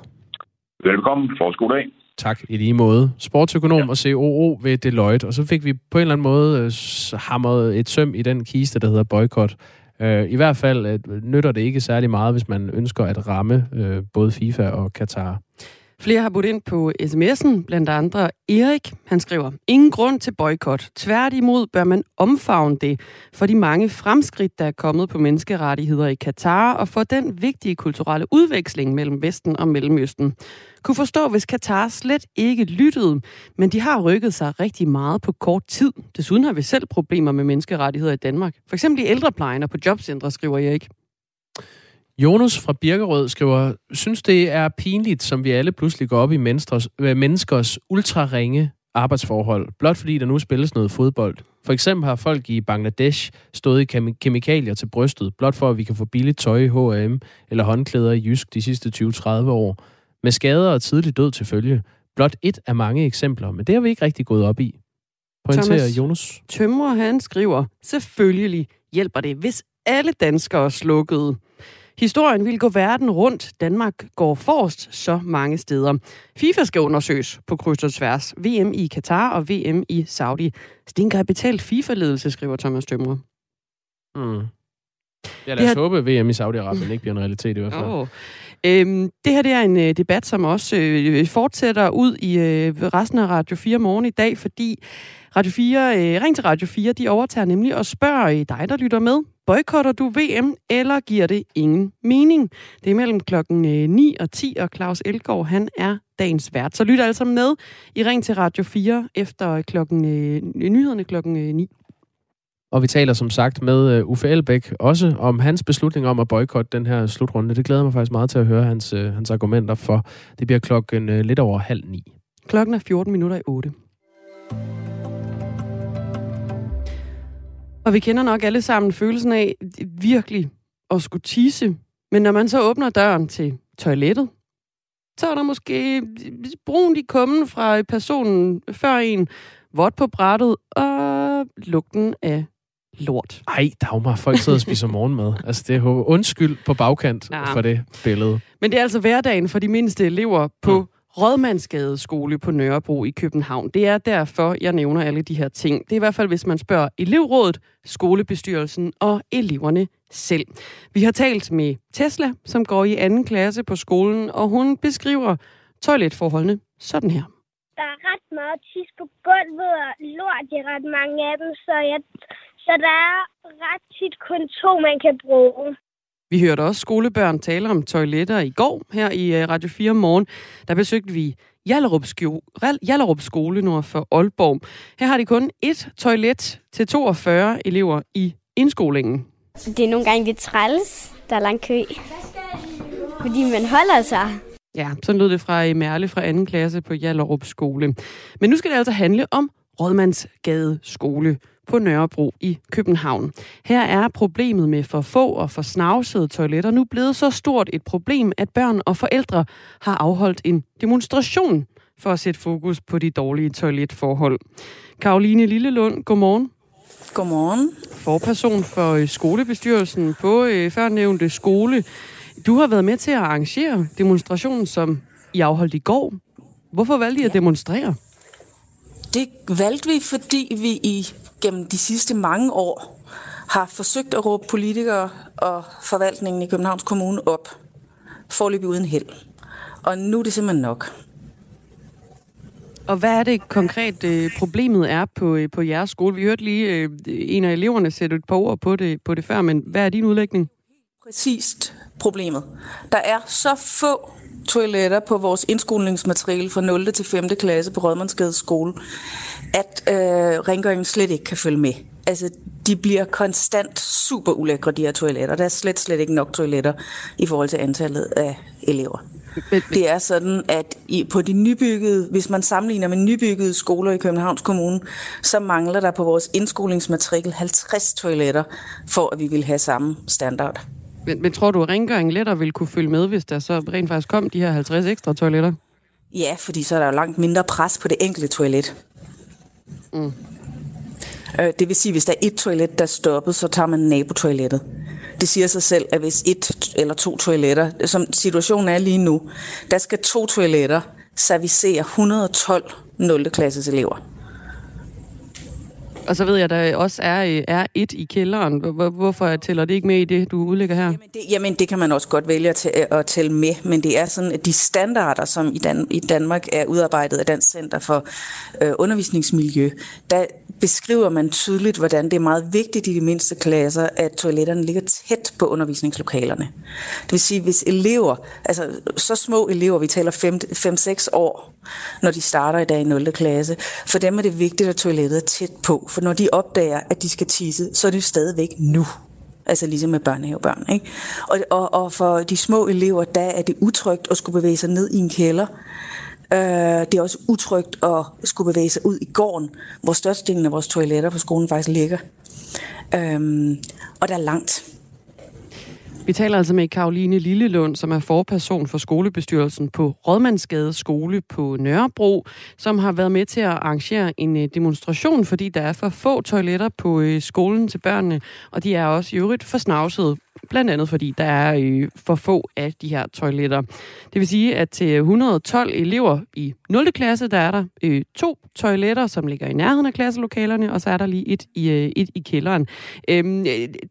Velkommen. For god dag. Tak, i lige måde. Sportsøkonom ja. og COO ved Deloitte. Og så fik vi på en eller anden måde øh, hamret et søm i den kiste, der hedder boykot. Øh, I hvert fald øh, nytter det ikke særlig meget, hvis man ønsker at ramme både FIFA og Katar. Flere har budt ind på sms'en, blandt andre Erik. Han skriver, ingen grund til boykot. Tværtimod bør man omfavne det for de mange fremskridt, der er kommet på menneskerettigheder i Katar, og for den vigtige kulturelle udveksling mellem Vesten og Mellemøsten. Kunne forstå, hvis Katar slet ikke lyttede, men de har rykket sig rigtig meget på kort tid. Desuden har vi selv problemer med menneskerettigheder i Danmark. For eksempel i ældreplejen og på jobcentre, skriver Erik. Jonas fra Birkerød skriver, synes det er pinligt, som vi alle pludselig går op i menneskers, øh, menneskers ultraringe arbejdsforhold, blot fordi der nu spilles noget fodbold. For eksempel har folk i Bangladesh stået i kemikalier til brystet, blot for at vi kan få billigt tøj i H&M eller håndklæder i Jysk de sidste 20-30 år, med skader og tidlig død til følge. Blot et af mange eksempler, men det har vi ikke rigtig gået op i. Pointerer Jonas. Tømrer, han skriver, selvfølgelig hjælper det, hvis alle danskere slukkede. Historien vil gå verden rundt. Danmark går forrest så mange steder. FIFA skal undersøges på kryds og tværs. VM i Katar og VM i Saudi. Stinker betalt FIFA-ledelse, skriver Thomas Dømre. Mm. Ja, lad os har... håbe, VM i Saudi-Arabien ikke bliver en realitet i hvert fald. Oh. Øhm, det her det er en øh, debat, som også øh, fortsætter ud i øh, resten af Radio 4 morgen i dag, fordi Radio 4, øh, Ring til Radio 4, de overtager nemlig og spørger øh, dig, der lytter med. Boykotter du VM, eller giver det ingen mening? Det er mellem klokken 9 øh, og 10, og Claus Elgaard, han er dagens vært. Så lyt altså med i Ring til Radio 4 efter klokken, øh, nyhederne klokken 9. Og vi taler som sagt med uh, Uffe Elbæk også om hans beslutning om at boykotte den her slutrunde. Det glæder mig faktisk meget til at høre hans, uh, hans argumenter for. Det bliver klokken uh, lidt over halv ni. Klokken er 14 minutter i 8. Og vi kender nok alle sammen følelsen af virkelig at skulle tisse. Men når man så åbner døren til toilettet, så er der måske brun i kummen fra personen før en, vådt på brættet og lugten af lort. Ej, Dagmar, folk sidder og spiser morgenmad. Altså, det er undskyld på bagkant ja. for det billede. Men det er altså hverdagen for de mindste elever på mm. Rådmandsgade skole på Nørrebro i København. Det er derfor, jeg nævner alle de her ting. Det er i hvert fald, hvis man spørger elevrådet, skolebestyrelsen og eleverne selv. Vi har talt med Tesla, som går i anden klasse på skolen, og hun beskriver toiletforholdene sådan her. Der er ret meget tis på gulvet og lort i ret mange af dem, så, jeg, så der er ret tit kun to, man kan bruge. Vi hørte også skolebørn tale om toiletter i går her i øh, Radio 4 morgen. Der besøgte vi Jallerup, skole, Jallerup skole nord for Aalborg. Her har de kun et toilet til 42 elever i indskolingen. Det er nogle gange lidt træls. Der er lang kø. Fordi man holder sig. Ja, sådan lød det fra Merle fra 2. klasse på Jallerup skole. Men nu skal det altså handle om Rådmandsgade skole på Nørrebro i København. Her er problemet med for få og for snavsede toiletter nu blevet så stort et problem, at børn og forældre har afholdt en demonstration for at sætte fokus på de dårlige toiletforhold. Karoline Lillelund, godmorgen. Godmorgen. Forperson for øh, skolebestyrelsen på øh, førnævnte skole. Du har været med til at arrangere demonstrationen, som I afholdt i går. Hvorfor valgte I at demonstrere? Det valgte vi, fordi vi i gennem de sidste mange år har forsøgt at råbe politikere og forvaltningen i Københavns Kommune op. Forløbig uden held. Og nu er det simpelthen nok. Og hvad er det konkret øh, problemet er på, øh, på jeres skole? Vi hørte lige øh, en af eleverne sætte et par ord på det, på det før, men hvad er din udlægning? Præcist problemet. Der er så få toiletter på vores indskolingsmateriale fra 0. til 5. klasse på Rødmandsgade skole, at øh, rengøringen slet ikke kan følge med. Altså, de bliver konstant super ulækre, de her toiletter. Der er slet, slet ikke nok toiletter i forhold til antallet af elever. Det er sådan, at i, på de nybyggede, hvis man sammenligner med nybyggede skoler i Københavns Kommune, så mangler der på vores indskolingsmatrikel 50 toiletter, for at vi vil have samme standard. Men, men tror du, at rengøringen lettere vil kunne følge med, hvis der så rent faktisk kom de her 50 ekstra toiletter? Ja, fordi så er der jo langt mindre pres på det enkelte toilet. Mm. Øh, det vil sige, hvis der er et toilet, der er stoppet, så tager man nabotoilettet. Det siger sig selv, at hvis et eller to toiletter, som situationen er lige nu, der skal to toiletter servicere 112 0. klasses elever. Og så ved jeg, at der også er, øh, er et i kælderen. Hvorfor tæller det ikke med i det, du udlægger her? Jamen det, jamen, det kan man også godt vælge at, øh, at tælle med, men det er sådan, at de standarder, som i, Dan- i Danmark er udarbejdet af Dansk Center for øh, Undervisningsmiljø, der beskriver man tydeligt, hvordan det er meget vigtigt i de mindste klasser, at toiletterne ligger tæt på undervisningslokalerne. Det vil sige, hvis elever, altså så små elever, vi taler 5-6 år, når de starter i dag i 0. klasse, for dem er det vigtigt, at toilettet er tæt på. For når de opdager, at de skal tisse, så er det stadigvæk nu. Altså ligesom med børnehavebørn. Ikke? Og, og, og for de små elever, der er det utrygt at skulle bevæge sig ned i en kælder. Øh, det er også utrygt at skulle bevæge sig ud i gården, hvor størstedelen af vores toiletter på skolen faktisk ligger. Øh, og der er langt. Vi taler altså med Karoline Lillelund, som er forperson for skolebestyrelsen på Rådmandsgade Skole på Nørrebro, som har været med til at arrangere en øh, demonstration, fordi der er for få toiletter på øh, skolen til børnene, og de er også i øvrigt for snavset blandt andet fordi der er øh, for få af de her toiletter. Det vil sige, at til 112 elever i 0. klasse, der er der øh, to toiletter, som ligger i nærheden af klasselokalerne, og så er der lige et i, øh, et i kælderen. Øh,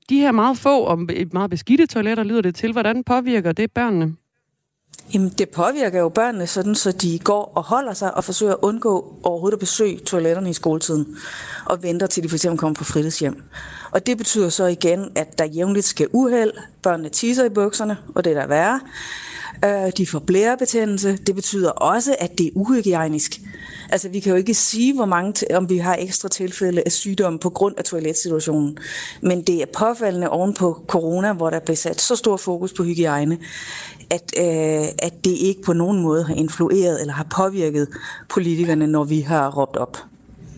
de her meget få og meget beskidte toiletter lyder det til. Hvordan påvirker det børnene? Jamen, det påvirker jo børnene sådan, så de går og holder sig og forsøger at undgå overhovedet at besøge toiletterne i skoletiden og venter til de for eksempel kommer på fritidshjem. Og det betyder så igen, at der jævnligt skal uheld, børnene tisser i bukserne, og det er der værre. Øh, de får blærebetændelse. Det betyder også, at det er uhygiejnisk. Altså, vi kan jo ikke sige, hvor mange, om vi har ekstra tilfælde af sygdom på grund af toiletsituationen. Men det er påfaldende oven på corona, hvor der blev sat så stor fokus på hygiejne, at, øh, at det ikke på nogen måde har influeret eller har påvirket politikerne, når vi har råbt op.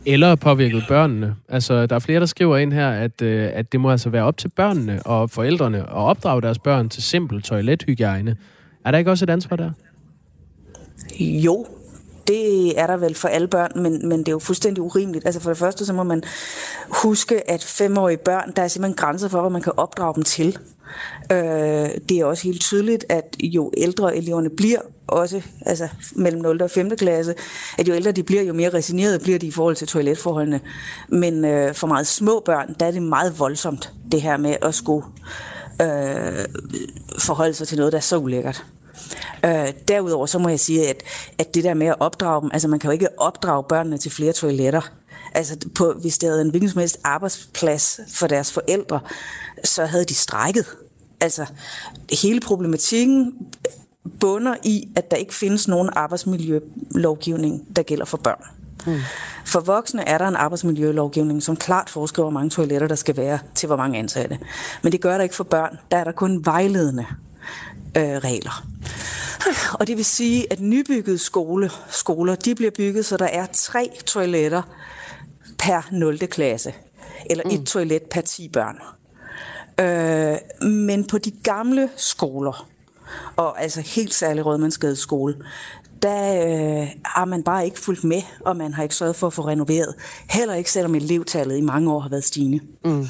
Eller påvirket børnene. Altså, der er flere, der skriver ind her, at, øh, at det må altså være op til børnene og forældrene at opdrage deres børn til simpel toilethygiejne. Er der ikke også et ansvar der? Jo, det er der vel for alle børn, men, men det er jo fuldstændig urimeligt. Altså for det første, så må man huske, at femårige børn, der er simpelthen grænser for, hvad man kan opdrage dem til. Øh, det er også helt tydeligt, at jo ældre eleverne bliver, også altså mellem 0. og 5. klasse, at jo ældre de bliver, jo mere resigneret bliver de i forhold til toiletforholdene. Men øh, for meget små børn, der er det meget voldsomt, det her med at skulle øh, forholde sig til noget, der er så ulækkert. Øh, derudover så må jeg sige, at, at det der med at opdrage dem, altså man kan jo ikke opdrage børnene til flere toiletter. Altså på, hvis det havde en hvilken som helst arbejdsplads for deres forældre, så havde de strækket. Altså hele problematikken bunder i, at der ikke findes nogen arbejdsmiljølovgivning, der gælder for børn. Mm. For voksne er der en arbejdsmiljølovgivning, som klart foreskriver, hvor mange toiletter der skal være til hvor mange ansatte. Men det gør der ikke for børn. Der er der kun vejledende øh, regler. Og det vil sige, at nybyggede skole, skoler, de bliver bygget, så der er tre toiletter per 0. klasse. Eller et mm. toilet per 10 børn. Øh, men på de gamle skoler, og altså helt særlig Rødmandsgade skole, der øh, har man bare ikke fulgt med, og man har ikke sørget for at få renoveret. Heller ikke selvom elevtallet i mange år har været stigende. Mm.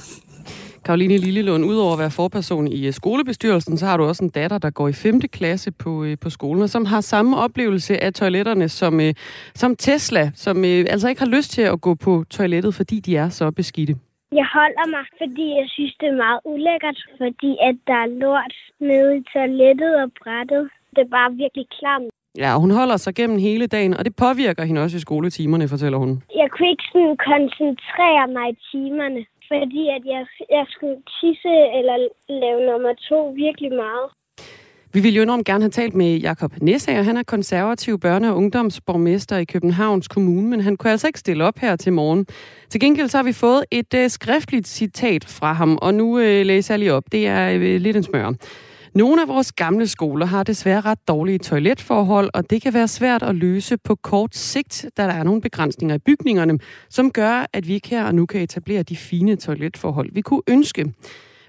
Karoline Lillelund, udover at være forperson i øh, skolebestyrelsen, så har du også en datter, der går i 5. klasse på, øh, på skolen, og som har samme oplevelse af toiletterne som, øh, som Tesla, som altså ikke har lyst til at gå på toilettet, fordi de er så beskidte. Jeg holder mig, fordi jeg synes, det er meget ulækkert, fordi at der er lort nede i toilettet og brættet. Det er bare virkelig klamt. Ja, hun holder sig gennem hele dagen, og det påvirker hende også i skoletimerne, fortæller hun. Jeg kunne ikke sådan koncentrere mig i timerne fordi at jeg, jeg skulle tisse eller lave nummer to virkelig meget. Vi ville jo enormt gerne have talt med Jakob Nessager. Han er konservativ børne- og ungdomsborgmester i Københavns Kommune, men han kunne altså ikke stille op her til morgen. Til gengæld så har vi fået et øh, skriftligt citat fra ham, og nu øh, læser jeg lige op. Det er øh, lidt en smør. Nogle af vores gamle skoler har desværre ret dårlige toiletforhold, og det kan være svært at løse på kort sigt, da der er nogle begrænsninger i bygningerne, som gør, at vi ikke her og nu kan etablere de fine toiletforhold, vi kunne ønske.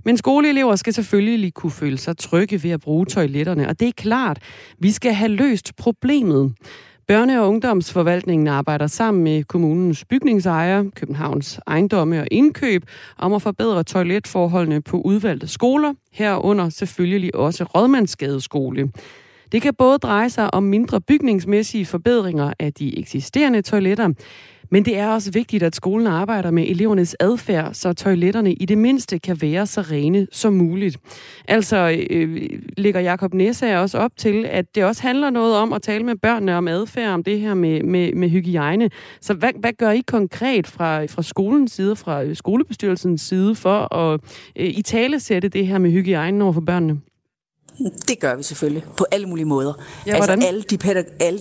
Men skoleelever skal selvfølgelig kunne føle sig trygge ved at bruge toiletterne, og det er klart, vi skal have løst problemet. Børne- og ungdomsforvaltningen arbejder sammen med kommunens bygningsejer, Københavns ejendomme og indkøb om at forbedre toiletforholdene på udvalgte skoler, herunder selvfølgelig også Rådmandsgade skole. Det kan både dreje sig om mindre bygningsmæssige forbedringer af de eksisterende toiletter, men det er også vigtigt, at skolen arbejder med elevernes adfærd, så toiletterne i det mindste kan være så rene som muligt. Altså øh, ligger Jakob Næsser også op til, at det også handler noget om at tale med børnene om adfærd, om det her med, med, med hygiejne. Så hvad, hvad gør I konkret fra, fra skolens side, fra skolebestyrelsens side, for at øh, i tale sætte det her med hygiejne over for børnene? Det gør vi selvfølgelig på alle mulige måder. Ja, altså hvordan? alle de pædag- alle,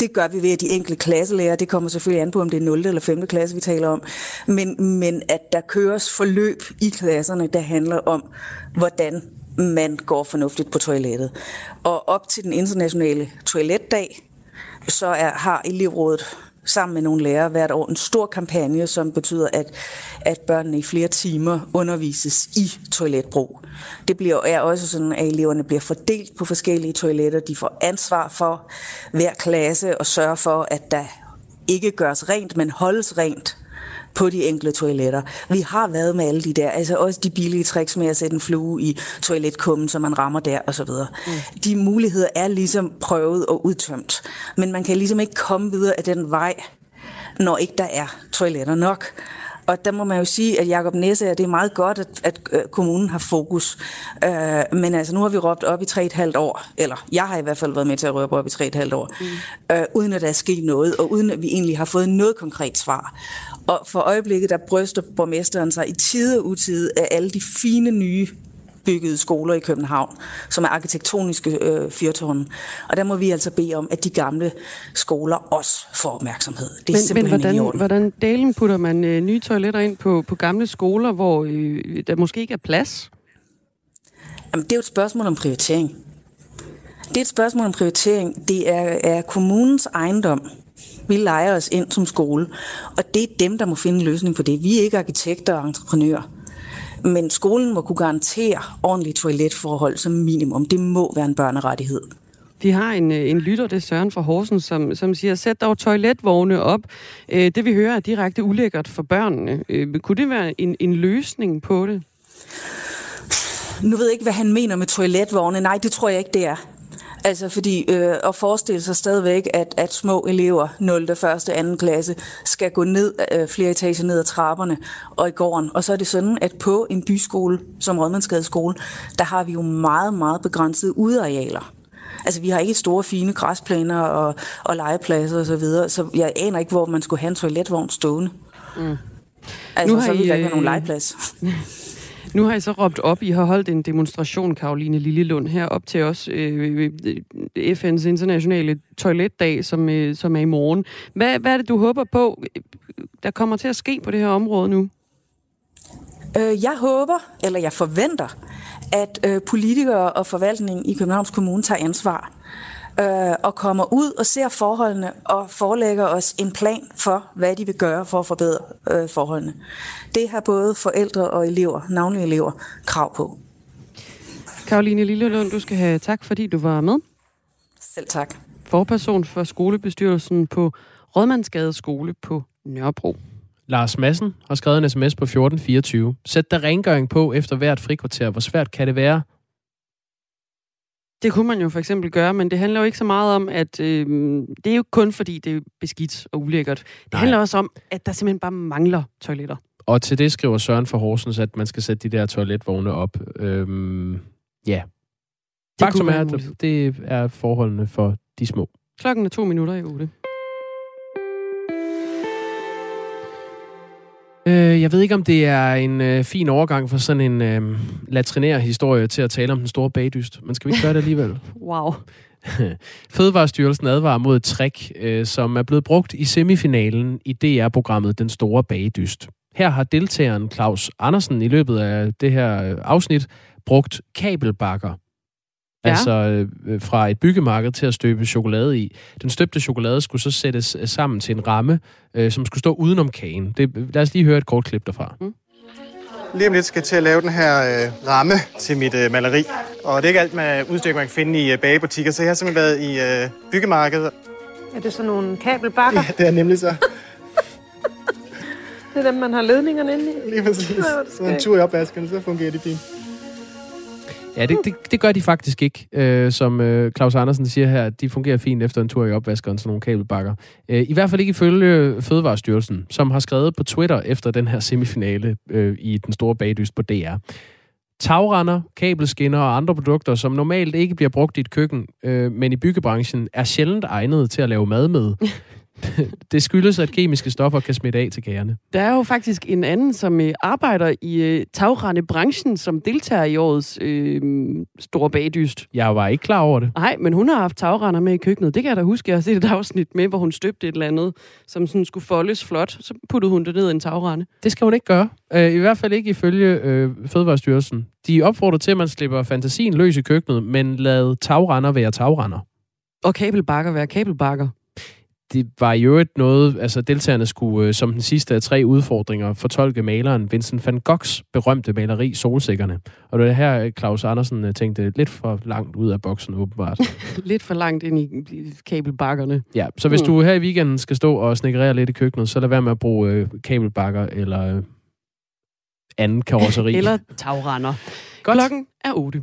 det gør vi ved at de enkelte klasselærer. Det kommer selvfølgelig an på, om det er 0. eller 5. klasse, vi taler om. Men, men at der køres forløb i klasserne, der handler om, hvordan man går fornuftigt på toilettet. Og op til den internationale toiletdag, så er, har elevrådet sammen med nogle lærere hvert år en stor kampagne, som betyder, at, at børnene i flere timer undervises i toiletbrug. Det bliver, er også sådan, at eleverne bliver fordelt på forskellige toiletter. De får ansvar for hver klasse og sørge for, at der ikke gøres rent, men holdes rent på de enkelte toiletter. Vi har været med alle de der, altså også de billige tricks med at sætte en flue i toiletkummen, så man rammer der og så videre. Mm. De muligheder er ligesom prøvet og udtømt, men man kan ligesom ikke komme videre af den vej, når ikke der er toiletter nok. Og der må man jo sige, at Jacob Næsse, det er meget godt, at, at øh, kommunen har fokus. Øh, men altså, nu har vi råbt op i tre et halvt år, eller jeg har i hvert fald været med til at råbe op i tre et halvt år, mm. øh, uden at der er sket noget, og uden at vi egentlig har fået noget konkret svar. Og for øjeblikket, der bryster borgmesteren sig i tide og utide af alle de fine nye byggede skoler i København, som er arkitektoniske øh, fyrtårne. Og der må vi altså bede om, at de gamle skoler også får opmærksomhed. Det er Men, men simpelthen ikke i hvordan, orden. hvordan delen putter man øh, nye toiletter ind på, på gamle skoler, hvor øh, der måske ikke er plads? Jamen, det er jo et spørgsmål om prioritering. Det er et spørgsmål om prioritering. Det er, er kommunens ejendom. Vi leger os ind som skole, og det er dem, der må finde en løsning på det. Vi er ikke arkitekter og entreprenører. Men skolen må kunne garantere ordentlige toiletforhold som minimum. Det må være en børnerettighed. Vi har en, øh, en lytter, det er Søren fra Horsen, som, som siger, sæt dog toiletvogne op. Øh, det vi hører er direkte ulækkert for børnene. Øh, kunne det være en, en løsning på det? Nu ved jeg ikke, hvad han mener med toiletvogne. Nej, det tror jeg ikke, det er. Altså fordi øh, at forestille sig stadigvæk, at, at små elever, 0., 1., 2. klasse, skal gå ned øh, flere etager ned ad trapperne og i gården. Og så er det sådan, at på en byskole, som Rådmandsgade skole, der har vi jo meget, meget begrænsede udearealer. Altså, vi har ikke store, fine græsplæner og, og legepladser osv., så, videre, så jeg aner ikke, hvor man skulle have en toiletvogn stående. Mm. Altså, Nu har så ville I, der ikke være øh, nogen legeplads. Nu har I så råbt op, I har holdt en demonstration, Karoline Lillelund, her op til os øh, øh FN's internationale toiletdag, som, øh, som er i morgen. Hvad, hvad er det, du håber på, øh, der kommer til at ske på det her område nu? Øh, jeg håber, eller jeg forventer, at øh, politikere og forvaltningen i Københavns Kommune tager ansvar øh, og kommer ud og ser forholdene og forelægger os en plan for, hvad de vil gøre for at forbedre øh, forholdene. Det har både forældre og elever, navnlige elever, krav på. Karoline Lillelund, du skal have tak, fordi du var med. Selv tak. Forperson for skolebestyrelsen på Rådmandsgade Skole på Nørrebro. Lars Madsen har skrevet en sms på 1424. Sæt der rengøring på efter hvert frikvarter. Hvor svært kan det være? Det kunne man jo for eksempel gøre, men det handler jo ikke så meget om, at øh, det er jo kun fordi, det er beskidt og ulækkert. Det Nej. handler også om, at der simpelthen bare mangler toiletter. Og til det skriver Søren for Horsens, at man skal sætte de der toiletvogne op. Øhm, ja. Det Faktum er, at det er forholdene for de små. Klokken er to minutter i otte. Øh, jeg ved ikke, om det er en øh, fin overgang for sådan en øh, latrinær historie til at tale om den store bagdyst. Men skal vi ikke gøre det alligevel? Wow. Fødevarestyrelsen advarer mod et trick, øh, som er blevet brugt i semifinalen i DR-programmet Den Store Bagedyst. Her har deltageren Claus Andersen i løbet af det her øh, afsnit brugt kabelbakker. Ja. Altså øh, fra et byggemarked til at støbe chokolade i. Den støbte chokolade skulle så sættes øh, sammen til en ramme, øh, som skulle stå udenom kagen. Det, lad os lige høre et kort klip derfra. Mm. Lige om lidt skal jeg til at lave den her øh, ramme til mit øh, maleri. Og det er ikke alt med udstyr, man kan finde i øh, bagebutikker, så jeg har simpelthen været i øh, byggemarkedet. Er det sådan nogle kabelbakker? Ja, det er nemlig så. Det er dem, man har ledningerne inde i? Lige præcis. Nå, Så en tur i opvasken, så fungerer det fint. Ja, det, det, det gør de faktisk ikke. Øh, som øh, Claus Andersen siger her, de fungerer fint efter en tur i opvaskeren, sådan nogle kabelbakker. Øh, I hvert fald ikke ifølge Fødevarestyrelsen, som har skrevet på Twitter efter den her semifinale øh, i den store bagdyst på DR. Tagrender, kabelskinner og andre produkter, som normalt ikke bliver brugt i et køkken, øh, men i byggebranchen, er sjældent egnet til at lave mad med. det skyldes, at kemiske stoffer kan smitte af til kagerne. Der er jo faktisk en anden, som øh, arbejder i øh, tagrendebranchen, som deltager i årets øh, store bagdyst. Jeg var ikke klar over det. Nej, men hun har haft tagrender med i køkkenet. Det kan jeg da huske. Jeg har set et afsnit med, hvor hun støbte et eller andet, som sådan skulle foldes flot. Så puttede hun det ned i en tagrende. Det skal hun ikke gøre. Øh, I hvert fald ikke ifølge øh, Fødevarestyrelsen. De opfordrer til, at man slipper fantasien løs i køkkenet, men lad tagrender være tagrender. Og kabelbakker være kabelbakker det var jo et noget, altså deltagerne skulle øh, som den sidste af tre udfordringer fortolke maleren Vincent van Goghs berømte maleri Solsikkerne. Og det er her, Claus Andersen øh, tænkte lidt for langt ud af boksen, åbenbart. lidt for langt ind i kabelbakkerne. Ja, så hvis mm. du her i weekenden skal stå og snikkerere lidt i køkkenet, så lad være med at bruge øh, kabelbakker eller øh, anden karosseri. eller tagrender. Klokken er 8.